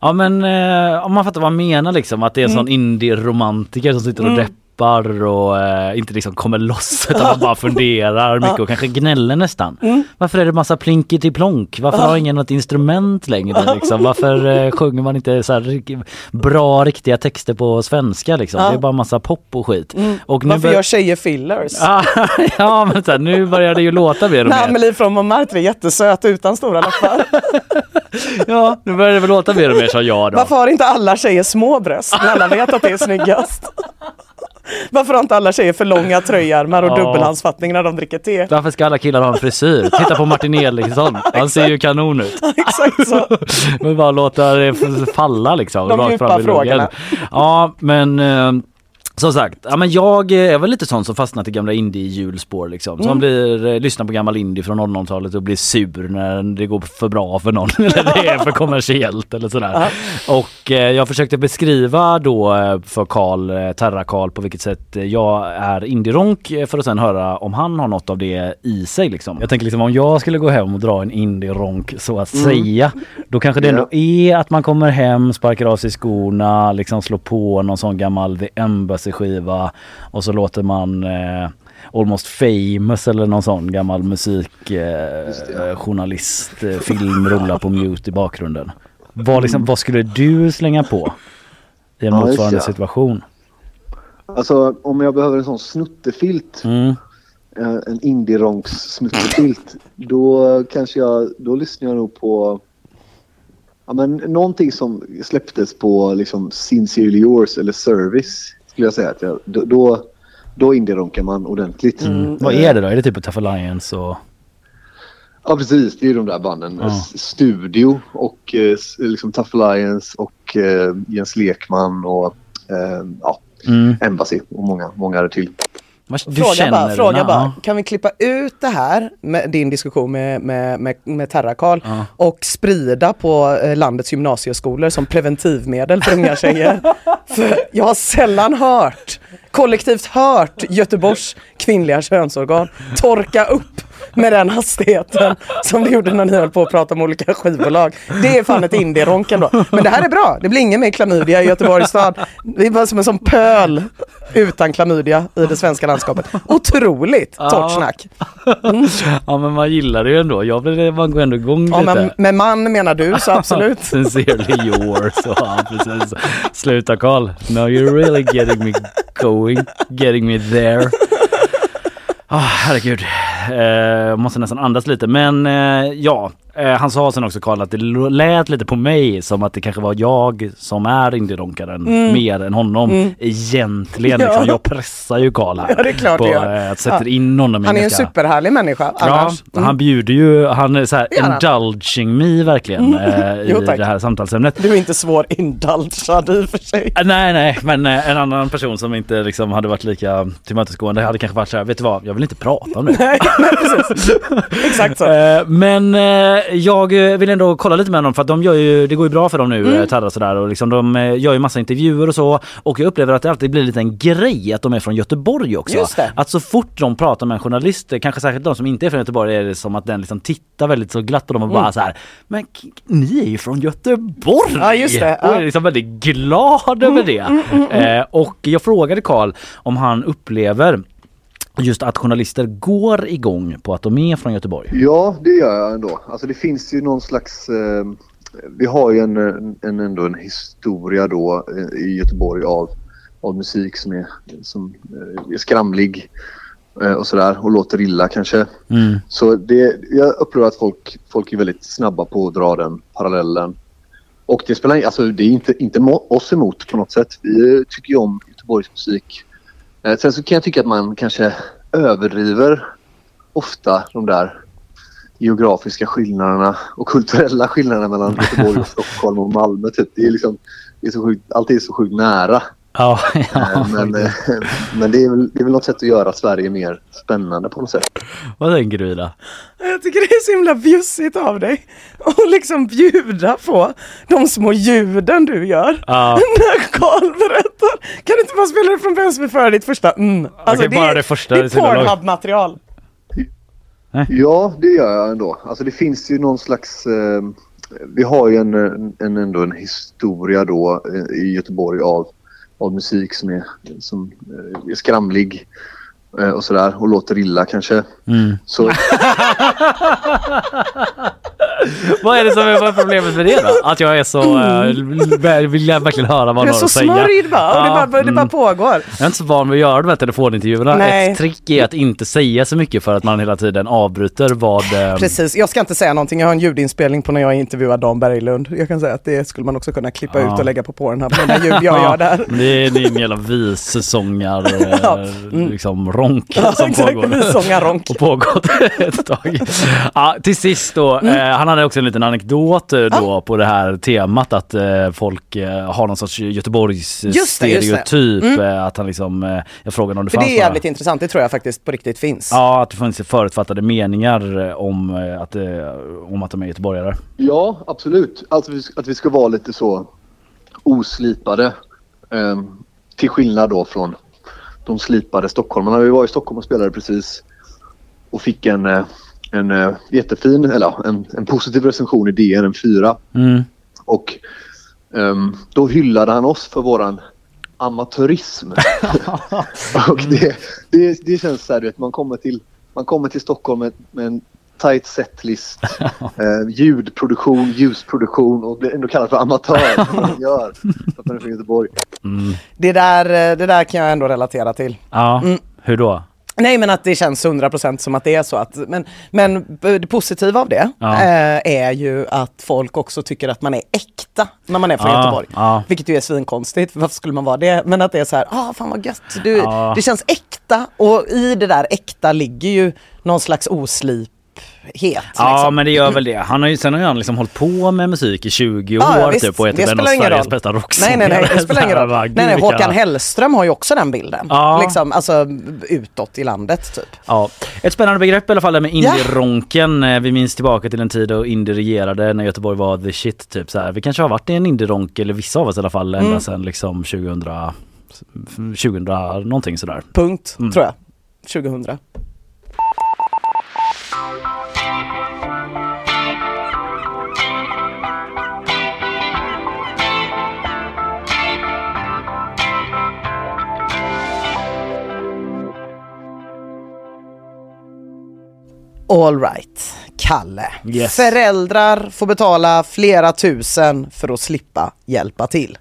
Ja men eh, om man fattar vad man menar liksom att det är en sån indie-romantiker som sitter och Mm. deppar och eh, inte liksom kommer loss utan man bara funderar mycket och kanske gnäller nästan. Mm. Varför är det massa plinkety plonk? Varför har ingen något instrument längre liksom? Varför eh, sjunger man inte så här bra riktiga texter på svenska liksom? Det är bara massa pop och skit. Mm. Och Varför bör- gör tjejer fillers? Ja men så här, nu börjar det ju låta mer och Nej, mer. Amelie från Montmartre är jättesöt utan stora läppar. Ja, nu börjar det väl låta mer och mer som jag då. Varför har inte alla tjejer små bröst när alla vet att det är snyggast? Varför har inte alla tjejer för långa tröjärmar och Ja. dubbelhandsfattning när de dricker te? Varför ska alla killar ha en frisyr? Titta på Martin Eriksson. Han ser ju kanon ut. Exakt så. Men bara låta det falla liksom. De djupa frågorna. Ja men eh, som sagt, ja, men jag är väl lite sån som fastnat i gamla indie-hjulspår liksom. Som Mm. blir, eh, lyssnar på gammal indie från 00-talet och blir sur när det går för bra för någon. eller det är för kommersiellt eller sådär. Och eh, jag försökte beskriva då eh, för Karl, eh, Terra Karl på vilket sätt eh, jag är indie-ronk eh, för att sen höra om han har något av det i sig liksom. Jag tänker liksom om jag skulle gå hem och dra en indie-ronk så att Mm. säga. Då kanske det ändå är att man kommer hem, sparkar av sig skorna, liksom slår på någon sån gammal The Embassy skiva och så låter man eh, Almost famous eller någon sån gammal musikjournalist eh, journalist, eh, film rulla på mute i bakgrunden. Vad, liksom, vad skulle du slänga på i en Ja, motsvarande situation? Alltså om jag behöver en sån snuttefilt, Mm. eh, en indie-ronks snuttefilt, då kanske jag, då lyssnar jag nog på ja, men någonting som släpptes på liksom Sincerely Yours eller Service skulle jag säga. Att jag, då, då, då man ordentligt. Mm. Vad är det då? Är det typ Tough Alliance och... Ja precis, det är ju de där banden. Ja. Studio och eh, liksom Tough Alliance och eh, Jens Lekman och eh, ja, Mm. Embassy och många, många till. Du fråga bara, fråga bara, kan vi klippa ut det här med din diskussion med, med, med, med Terra-Karl Ja. och sprida på eh, landets gymnasieskolor som preventivmedel för unga tjejer? för jag har sällan hört, kollektivt hört Göteborgs kvinnliga könsorgan torka upp med den hastigheten som det gjorde när ni höll på att prata om olika skivbolag. Det är fan ett indie-ronk ändå. Men det här är bra, det blir ingen mer klamydia i Göteborgs stad. Det är bara som en sån pöl utan klamydia i det svenska landskapet. Otroligt Ja. torrt snack. Ja men man gillar det ju ändå. Jag blir, man går ändå igång Ja, lite. men med man menar du så absolut. Sincerely yours. Och, ja, precis. Sluta Karl. No you're really getting me going. Getting me there. Ah, herregud. Eh, måste nästan andas lite. Men eh, ja, eh, han sa sen också Karl att det lät lite på mig som att det kanske var jag som är indieronkaren Mm. mer än honom. Mm. Egentligen. Ja. Liksom, jag pressar ju Karl här. Ja, det är klart på, gör. eh, att sätter Ja. in honom Han är en superhärlig människa Ja, annars. Mm. han bjuder ju, han är så här Det gör han. indulging me verkligen Mm. eh, i Jo, det här samtalsämnet. Du är inte svår indulgad i och för sig. Nej nej men en annan person som inte liksom hade varit lika tillmötesgående hade kanske varit så här, vet du vad, jag vill inte prata om det. Precis. Exakt så. Eh, Men eh, jag eh, vill ändå kolla lite med dem för att de gör ju, det går ju bra för dem nu, Mm. mm. Terra och sådär och liksom de gör ju massa intervjuer och så och jag upplever att det alltid blir lite en grej att de är från Göteborg också. Att så fort de pratar med en journalist, kanske särskilt de som inte är från Göteborg, är det som att den liksom tittar väldigt så glatt på dem och Mm. bara så här, men ni är ju från Göteborg! Ja, just det. Och Ja. är liksom väldigt glad över det. Eh, och jag frågade Karl om han upplever just att journalister går igång på att de är från Göteborg. Ja, det gör jag ändå. Alltså det finns ju någon slags... Eh, vi har ju en, en, ändå en historia då eh, i Göteborg av, av musik som är, som eh, är skramlig eh, och sådär och låter illa kanske. Mm. Så det, jag upplever att folk, folk är väldigt snabba på att dra den parallellen. Och det spelar alltså det är inte, inte oss emot på något sätt. Vi tycker ju om Göteborgs musik. Eh, sen så kan jag tycka att man kanske överdriver ofta de där geografiska skillnaderna och kulturella skillnaderna mellan Göteborg och Stockholm och Malmö. Typ. Det är liksom, det är så sjukt, allt är så sjukt nära. Ja, Eh, men eh, men det, är väl, det är väl något sätt att göra Sverige mer spännande på något sätt. Vad tänker du Ida? Jag tycker det är så himla bjussigt av dig att liksom bjuda på de små ljuden du gör. Ja. När Karl berättar. Kan du inte bara spela det från vem före ditt första mm? Okej, bara är, det första, Det det är. Pornhub-material. Ja, det gör jag ändå. Alltså det finns ju någon slags... Eh, vi har ju en, en, ändå en historia då eh, i Göteborg av, av musik som är, som eh, är skramlig eh, och sådär och låter illa kanske. Mm. Så Vad är det som är vad är problemet med det då? Att jag är så, uh, vill jag verkligen höra vad Du är någon så säger. smörjd bara och det, Ja, bara, det bara mm. pågår. Jag är inte så van vid att göra de här telefonintervjuerna. Nej. Ett trick är att inte säga så mycket för att man hela tiden avbryter vad... ehm, Precis, jag ska inte säga någonting. Jag har en ljudinspelning på när jag intervjuar Dan Berglund. Jag kan säga att det skulle man också kunna klippa Ja. ut och lägga på Pornhub. Det ljud jag gör där. Det är din jävla vissångar Ja, eh, liksom ronk som exakt, pågår. vissångarronk. Och pågått ett tag. Ja, till sist då, Mm. eh, han hade också en liten anekdot eh, då på det här temat att eh, folk eh, har någon sorts Göteborgs Just det, just det. stereotyp. Mm. Eh, att han liksom, eh, jag frågade om det För fanns det är några- jävligt intressant, det tror jag faktiskt på riktigt finns. Ja, att det finns förutfattade meningar eh, om, eh, att, eh, om att de är göteborgare. Ja, absolut. Alltså vi- att vi ska vara lite så oslipade. ehm, till skillnad då från de slipade stockholmarna. Vi var i Stockholm och spelade precis och fick en, eh, en eh, jättefin, eller en, en positiv recension i DN, en fyra. Mm. Och ehm, då hyllade han oss för våran amatörism. och det, det, det känns så här, du vet, man kommer till, man kommer till Stockholm med, med en tight setlist, eh, ljudproduktion, ljusproduktion och blir ändå kallad för amatör. man gör för att man är från Göteborg. Det, där, eh, det där kan jag ändå relatera till. Ja, Mm. hur då? Nej men att det känns 100% som att det är så. Att, men, men det positiva av det Ja. eh, är ju att folk också tycker att man är äkta när man är från Ja, Göteborg. ja. Vilket ju är svinkonstigt, för varför skulle man vara det? Men att det är så här, ah fan vad gött, du, det känns äkta och i det där äkta ligger ju någon slags oslip het. Ja liksom. men det gör väl det. Han har ju, sen har han liksom hållit på med musik i 20 år Ja, ja, typ och är Det typ en av Sveriges bästa Nej rocksångare. nej nej, det spelar ingen roll. Nej, nej, Håkan Hellström har ju också den bilden. Ja. Liksom, alltså utåt i landet typ. Ja, ett spännande begrepp i alla fall det med indie-ronken. Eh, Vi minns tillbaka till en tid då indie regerade när Göteborg var the shit. Typ så här. Vi kanske har varit i en indie-ronk, eller vissa av oss i alla fall, ända Mm. sedan liksom 2000, 2000 någonting sådär. Punkt, Mm. tror jag. 2000. All right, Kalle. Yes. Föräldrar får betala flera tusen för att slippa hjälpa till.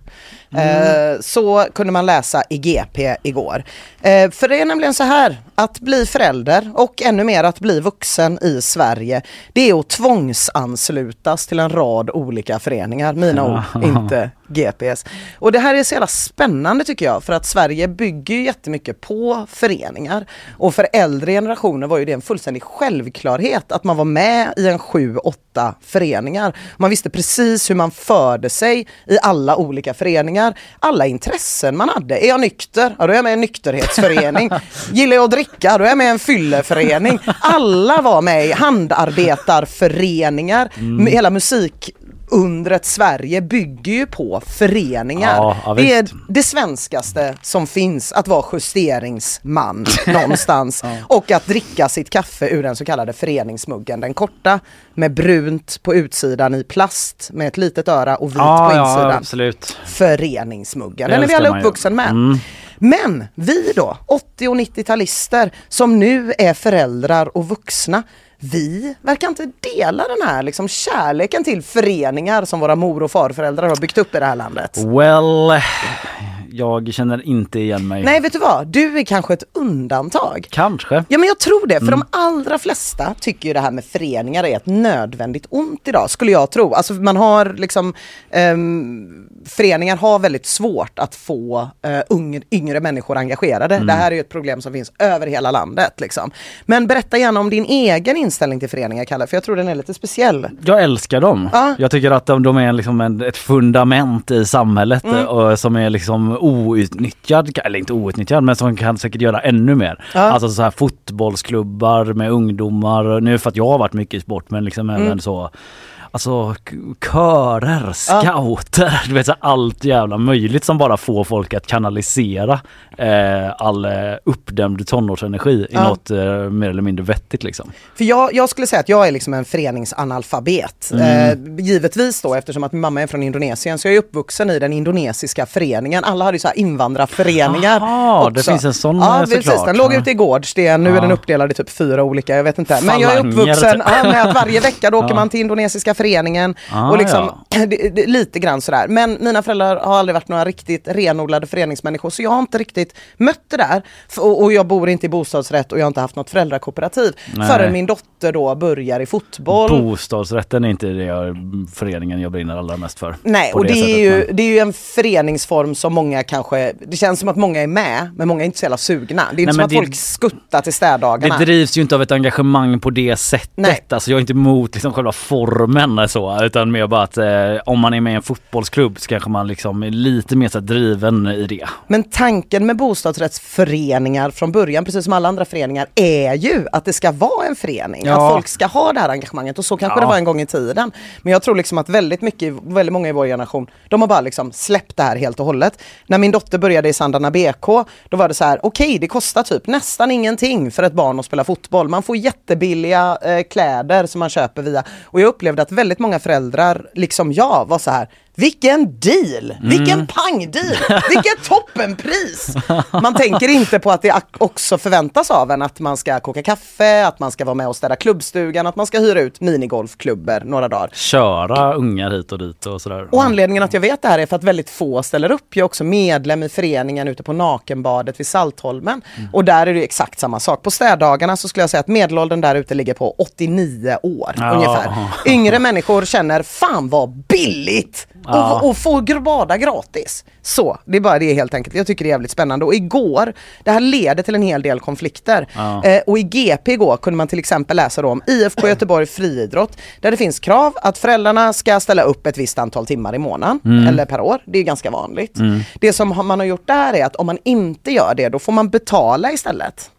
Eh, så kunde man läsa i GP igår. Eh, för det är nämligen så här, att bli förälder och ännu mer att bli vuxen i Sverige, det är att tvångsanslutas till en rad olika föreningar. Mina ord, inte GPs. Och det här är så jävla spännande tycker jag, för att Sverige bygger ju jättemycket på föreningar. Och för äldre generationer var ju det en fullständig självklarhet att man var med i en sju, åtta föreningar. Man visste precis hur man förde sig i alla olika föreningar. Alla intressen man hade. Är jag nykter? Ja, då är jag med i en nykterhetsförening. Gillar jag att dricka? Då är jag med i en fylleförening. Alla var med i handarbetarföreningar. Mm. Hela musik undret Sverige bygger ju på föreningar. Ja, ja, det är det svenskaste som finns, att vara justeringsman någonstans. Och att dricka sitt kaffe ur den så kallade föreningsmuggen. Den korta med brunt på utsidan i plast med ett litet öra och vit Ja, på ja, insidan. absolut. Föreningsmuggen. Den är vi alla uppvuxen med. Mm. Men vi då, 80 och 90-talister som nu är föräldrar och vuxna, vi verkar inte dela den här liksom, kärleken till föreningar som våra mor och farföräldrar har byggt upp i det här landet. Well, jag känner inte igen mig. Nej, vet du vad? Du är kanske ett undantag. Kanske. Ja, men jag tror det. För Mm. de allra flesta tycker ju det här med föreningar är ett nödvändigt ont idag, skulle jag tro. Alltså man har liksom, ehm, föreningar har väldigt svårt att få uh, yngre, yngre människor engagerade. Mm. Det här är ju ett problem som finns över hela landet. Liksom. Men berätta gärna om din egen inställning till föreningar, Kalle, för jag tror den är lite speciell. Jag älskar dem. Ja. Jag tycker att de, de är liksom en, ett fundament i samhället Mm. eh, och som är liksom outnyttjad, eller inte outnyttjad men som kan säkert göra ännu mer. Ja. Alltså så här fotbollsklubbar med ungdomar, nu för att jag har varit mycket i sport men liksom Mm. även så Alltså körer, scouter, du vet så allt jävla möjligt som bara får folk att kanalisera eh, all eh, uppdämd tonårsenergi i Ja. något eh, mer eller mindre vettigt liksom. För jag, jag skulle säga att jag är liksom en föreningsanalfabet. Mm. Eh, givetvis då eftersom att min mamma är från Indonesien så jag är uppvuxen i den indonesiska föreningen. Alla hade ju så här invandrarföreningar Aha, det finns en sån, Ja eh, precis, såklart. den låg Ja. ute i Gårdsten. Nu är Ja. den uppdelad i typ fyra olika, jag vet inte. Men jag är uppvuxen typ. ja, med att varje vecka då åker Ja. man till indonesiska föreningen Ah, och liksom det, det, lite grann sådär. Men mina föräldrar har aldrig varit några riktigt renodlade föreningsmänniskor så jag har inte riktigt mött det där. Och, och jag bor inte i bostadsrätt och jag har inte haft något föräldrakooperativ Nej. förrän min dotter då börjar i fotboll. Bostadsrätten är inte det jag, föreningen jag brinner allra mest för. Nej, och det, är, sättet, ju, men- det är ju en föreningsform som många kanske, det känns som att många är med, men många är inte så jävla sugna. Det är inte som att det- folk skuttar till städdagarna. Det drivs ju inte av ett engagemang på det sättet. Nej. Alltså jag är inte emot liksom själva formen så, utan mer bara att eh, om man är med i en fotbollsklubb så kanske man liksom är lite mer så här driven i det. Men tanken med bostadsrättsföreningar från början, precis som alla andra föreningar, är ju att det ska vara en förening. Ja. Att folk ska ha det här engagemanget och så kanske Ja. det var en gång i tiden. Men jag tror liksom att väldigt mycket, väldigt många i vår generation, de har bara liksom släppt det här helt och hållet. När min dotter började i Sandarna BK, då var det så här, okej det kostar typ nästan ingenting för ett barn att spela fotboll. Man får jättebilliga eh, kläder som man köper via. Och jag upplevde att väldigt många föräldrar, liksom jag, var så här, vilken deal! Vilken pangdeal! Vilket toppenpris! Man tänker inte på att det också förväntas av en att man ska koka kaffe, att man ska vara med och städa klubbstugan, att man ska hyra ut minigolfklubbor några dagar. Köra ungar hit och dit och sådär. Och anledningen att jag vet det här är för att väldigt få ställer upp. Jag är också medlem i föreningen ute på Nakenbadet vid Saltholmen. Och där är det exakt samma sak. På städdagarna så skulle jag säga att medelåldern där ute ligger på 89 år Ja. ungefär. Yngre människor känner, fan vad billigt Ja. och, och få bada gratis. Så, det är bara det helt enkelt. Jag tycker det är jävligt spännande. Och igår, det här leder till en hel del konflikter. Ja. Eh, och i GP igår kunde man till exempel läsa då om IFK Göteborg friidrott där det finns krav att föräldrarna ska ställa upp ett visst antal timmar i månaden Mm. eller per år. Det är ganska vanligt. Mm. Det som man har gjort där är att om man inte gör det då får man betala istället.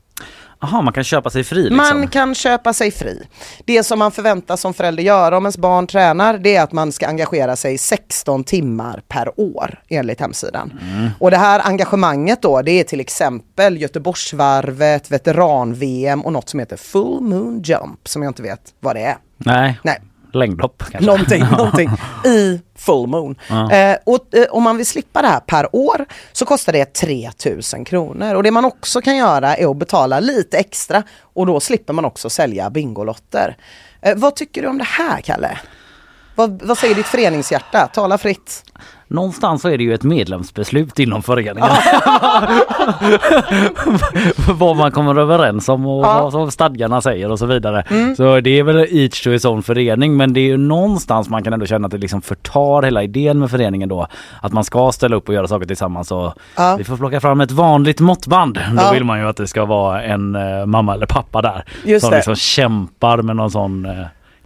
Jaha, man kan köpa sig fri liksom? Man kan köpa sig fri. Det som man förväntas som förälder göra om ens barn tränar det är att man ska engagera sig 16 timmar per år enligt hemsidan. Mm. Och det här engagemanget då det är till exempel Göteborgsvarvet, veteran-VM och något som heter Full Moon Jump som jag inte vet vad det är. Nej. Nej. Längdhopp kanske? Någonting, någonting i full moon. Ja. Eh, och eh, om man vill slippa det här per år så kostar det 3000 kronor. Och det man också kan göra är att betala lite extra och då slipper man också sälja Bingolotter. Eh, vad tycker du om det här Kalle? Vad, vad säger ditt föreningshjärta? Tala fritt. Någonstans så är det ju ett medlemsbeslut inom föreningen. vad man kommer överens om och Ja. vad som stadgarna säger och så vidare. Mm. Så det är väl each to his own förening men det är ju någonstans man kan ändå känna att det liksom förtar hela idén med föreningen då. Att man ska ställa upp och göra saker tillsammans och Ja. vi får plocka fram ett vanligt måttband. Då Ja. vill man ju att det ska vara en eh, mamma eller pappa där. Just som det. liksom kämpar med någon sån eh,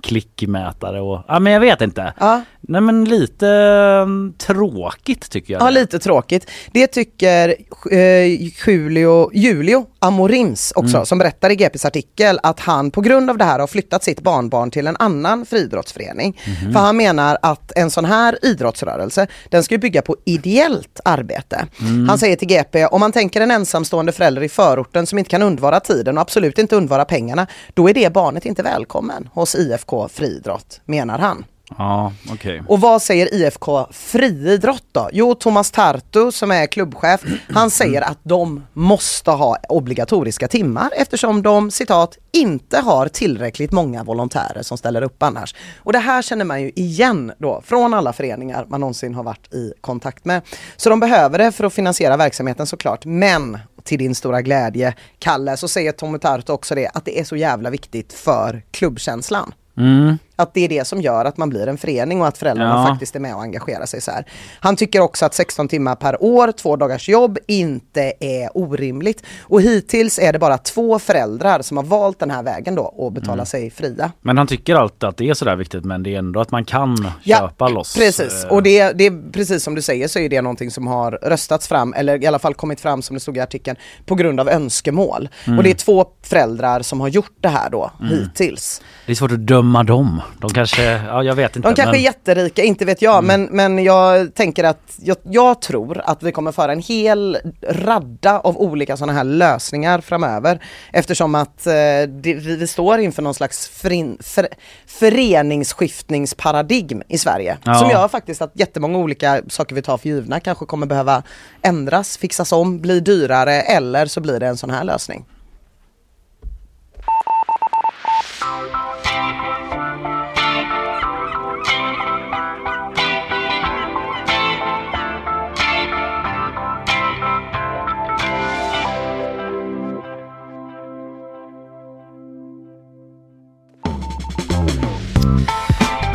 klickmätare och ja men jag vet inte. Ja. Nej men lite eh, tråkigt tycker jag. Ja, lite tråkigt. Det tycker eh, Julio, Julio Amorins också, Mm. som berättar i GPs artikel att han på grund av det här har flyttat sitt barnbarn till en annan friidrottsförening. Mhm. För han menar att en sån här idrottsrörelse, den ska bygga på ideellt arbete. Mm. Han säger till GP, om man tänker en ensamstående förälder i förorten som inte kan undvara tiden och absolut inte undvara pengarna, då är det barnet inte välkommen hos IFK Friidrott, menar han. Ja, okej. Och vad säger IFK Friidrott då? Jo, Thomas Tartu som är klubbchef, han säger att de måste ha obligatoriska timmar eftersom de, citat, inte har tillräckligt många volontärer som ställer upp annars. Och det här känner man ju igen då från alla föreningar man någonsin har varit i kontakt med. Så de behöver det för att finansiera verksamheten såklart, men till din stora glädje, Kalle, så säger Tommy Tartu också det, att det är så jävla viktigt för klubbkänslan. Mm. Att det är det som gör att man blir en förening och att föräldrarna Ja. faktiskt är med och engagerar sig så här. Han tycker också att 16 timmar per år, två dagars jobb, inte är orimligt. Och hittills är det bara två föräldrar som har valt den här vägen då och betala Mm. sig fria. Men han tycker alltid att det är sådär viktigt men det är ändå att man kan Ja, köpa loss. Precis, eh, och det, det är precis som du säger så är det någonting som har röstats fram, eller i alla fall kommit fram som det stod i artikeln, på grund av önskemål. Mm. Och det är två föräldrar som har gjort det här då, Mm. hittills. Det är svårt att döma dem. De kanske, ja jag vet inte. De kanske men... är jätterika, inte vet jag, men, men jag tänker att jag, jag tror att vi kommer föra en hel radda av olika sådana här lösningar framöver eftersom att eh, det, vi, står inför någon slags förin, för, föreningsskiftningsparadigm i Sverige Ja. som gör faktiskt att jättemånga olika saker vi tar för givna kanske kommer behöva ändras, fixas om, bli dyrare eller så blir det en sån här lösning.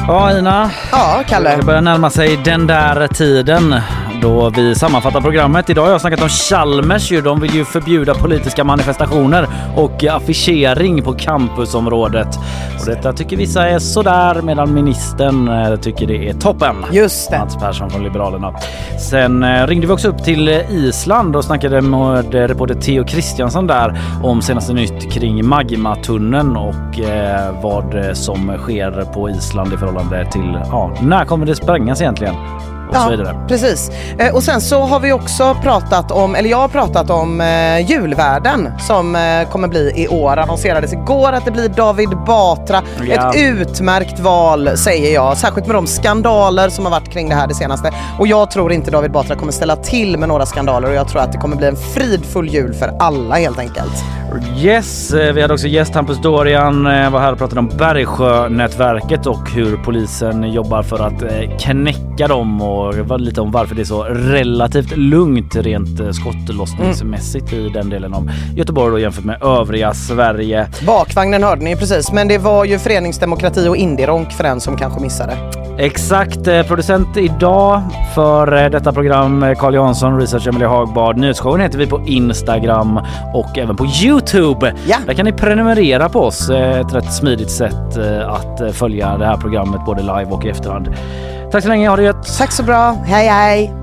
Ja Ina. Ja Kalle. Det börjar närma sig den där tiden då vi sammanfattar programmet. Idag har jag snackat om Chalmers ju. De vill ju förbjuda politiska manifestationer och affischering på campusområdet. Och detta tycker vissa är sådär medan ministern eh, tycker det är toppen. Just det. Mats Persson från Liberalerna. Sen eh, ringde vi också upp till Island och snackade med reporter Theo Kristiansson där om senaste nytt kring Magmatunneln och eh, vad som sker på Island i förhållande till ja, när kommer det sprängas egentligen? Och så vidare. precis. Eh, och sen så har vi också pratat om, eller jag har pratat om eh, julvärden som eh, kommer bli i år. Annonserades igår att det blir David Batra. Ja. Ett utmärkt val säger jag, särskilt med de skandaler som har varit kring det här det senaste. Och jag tror inte David Batra kommer ställa till med några skandaler och jag tror att det kommer bli en fridfull jul för alla helt enkelt. Yes, eh, vi hade också gäst Hampus Dorian eh, var här och pratade om Bergsjönätverket och hur polisen jobbar för att eh, knäcka dem och lite om varför det är så relativt lugnt rent skottlossningsmässigt skottlossningsmässigt i den delen av Göteborg då jämfört med övriga Sverige. Bakvagnen hörde ni precis, men det var ju föreningsdemokrati och indieronk för den som kanske missade. Exakt. Eh, producent idag för eh, detta program eh, Carl Jansson, research Emilie Hagbard. Nyhetsshowen heter vi på Instagram och även på Youtube. Ja. Där kan ni prenumerera på oss. Ett rätt smidigt sätt att följa det här programmet både live och i efterhand. Tack så länge, ha det gött! Tack så bra, hej hej!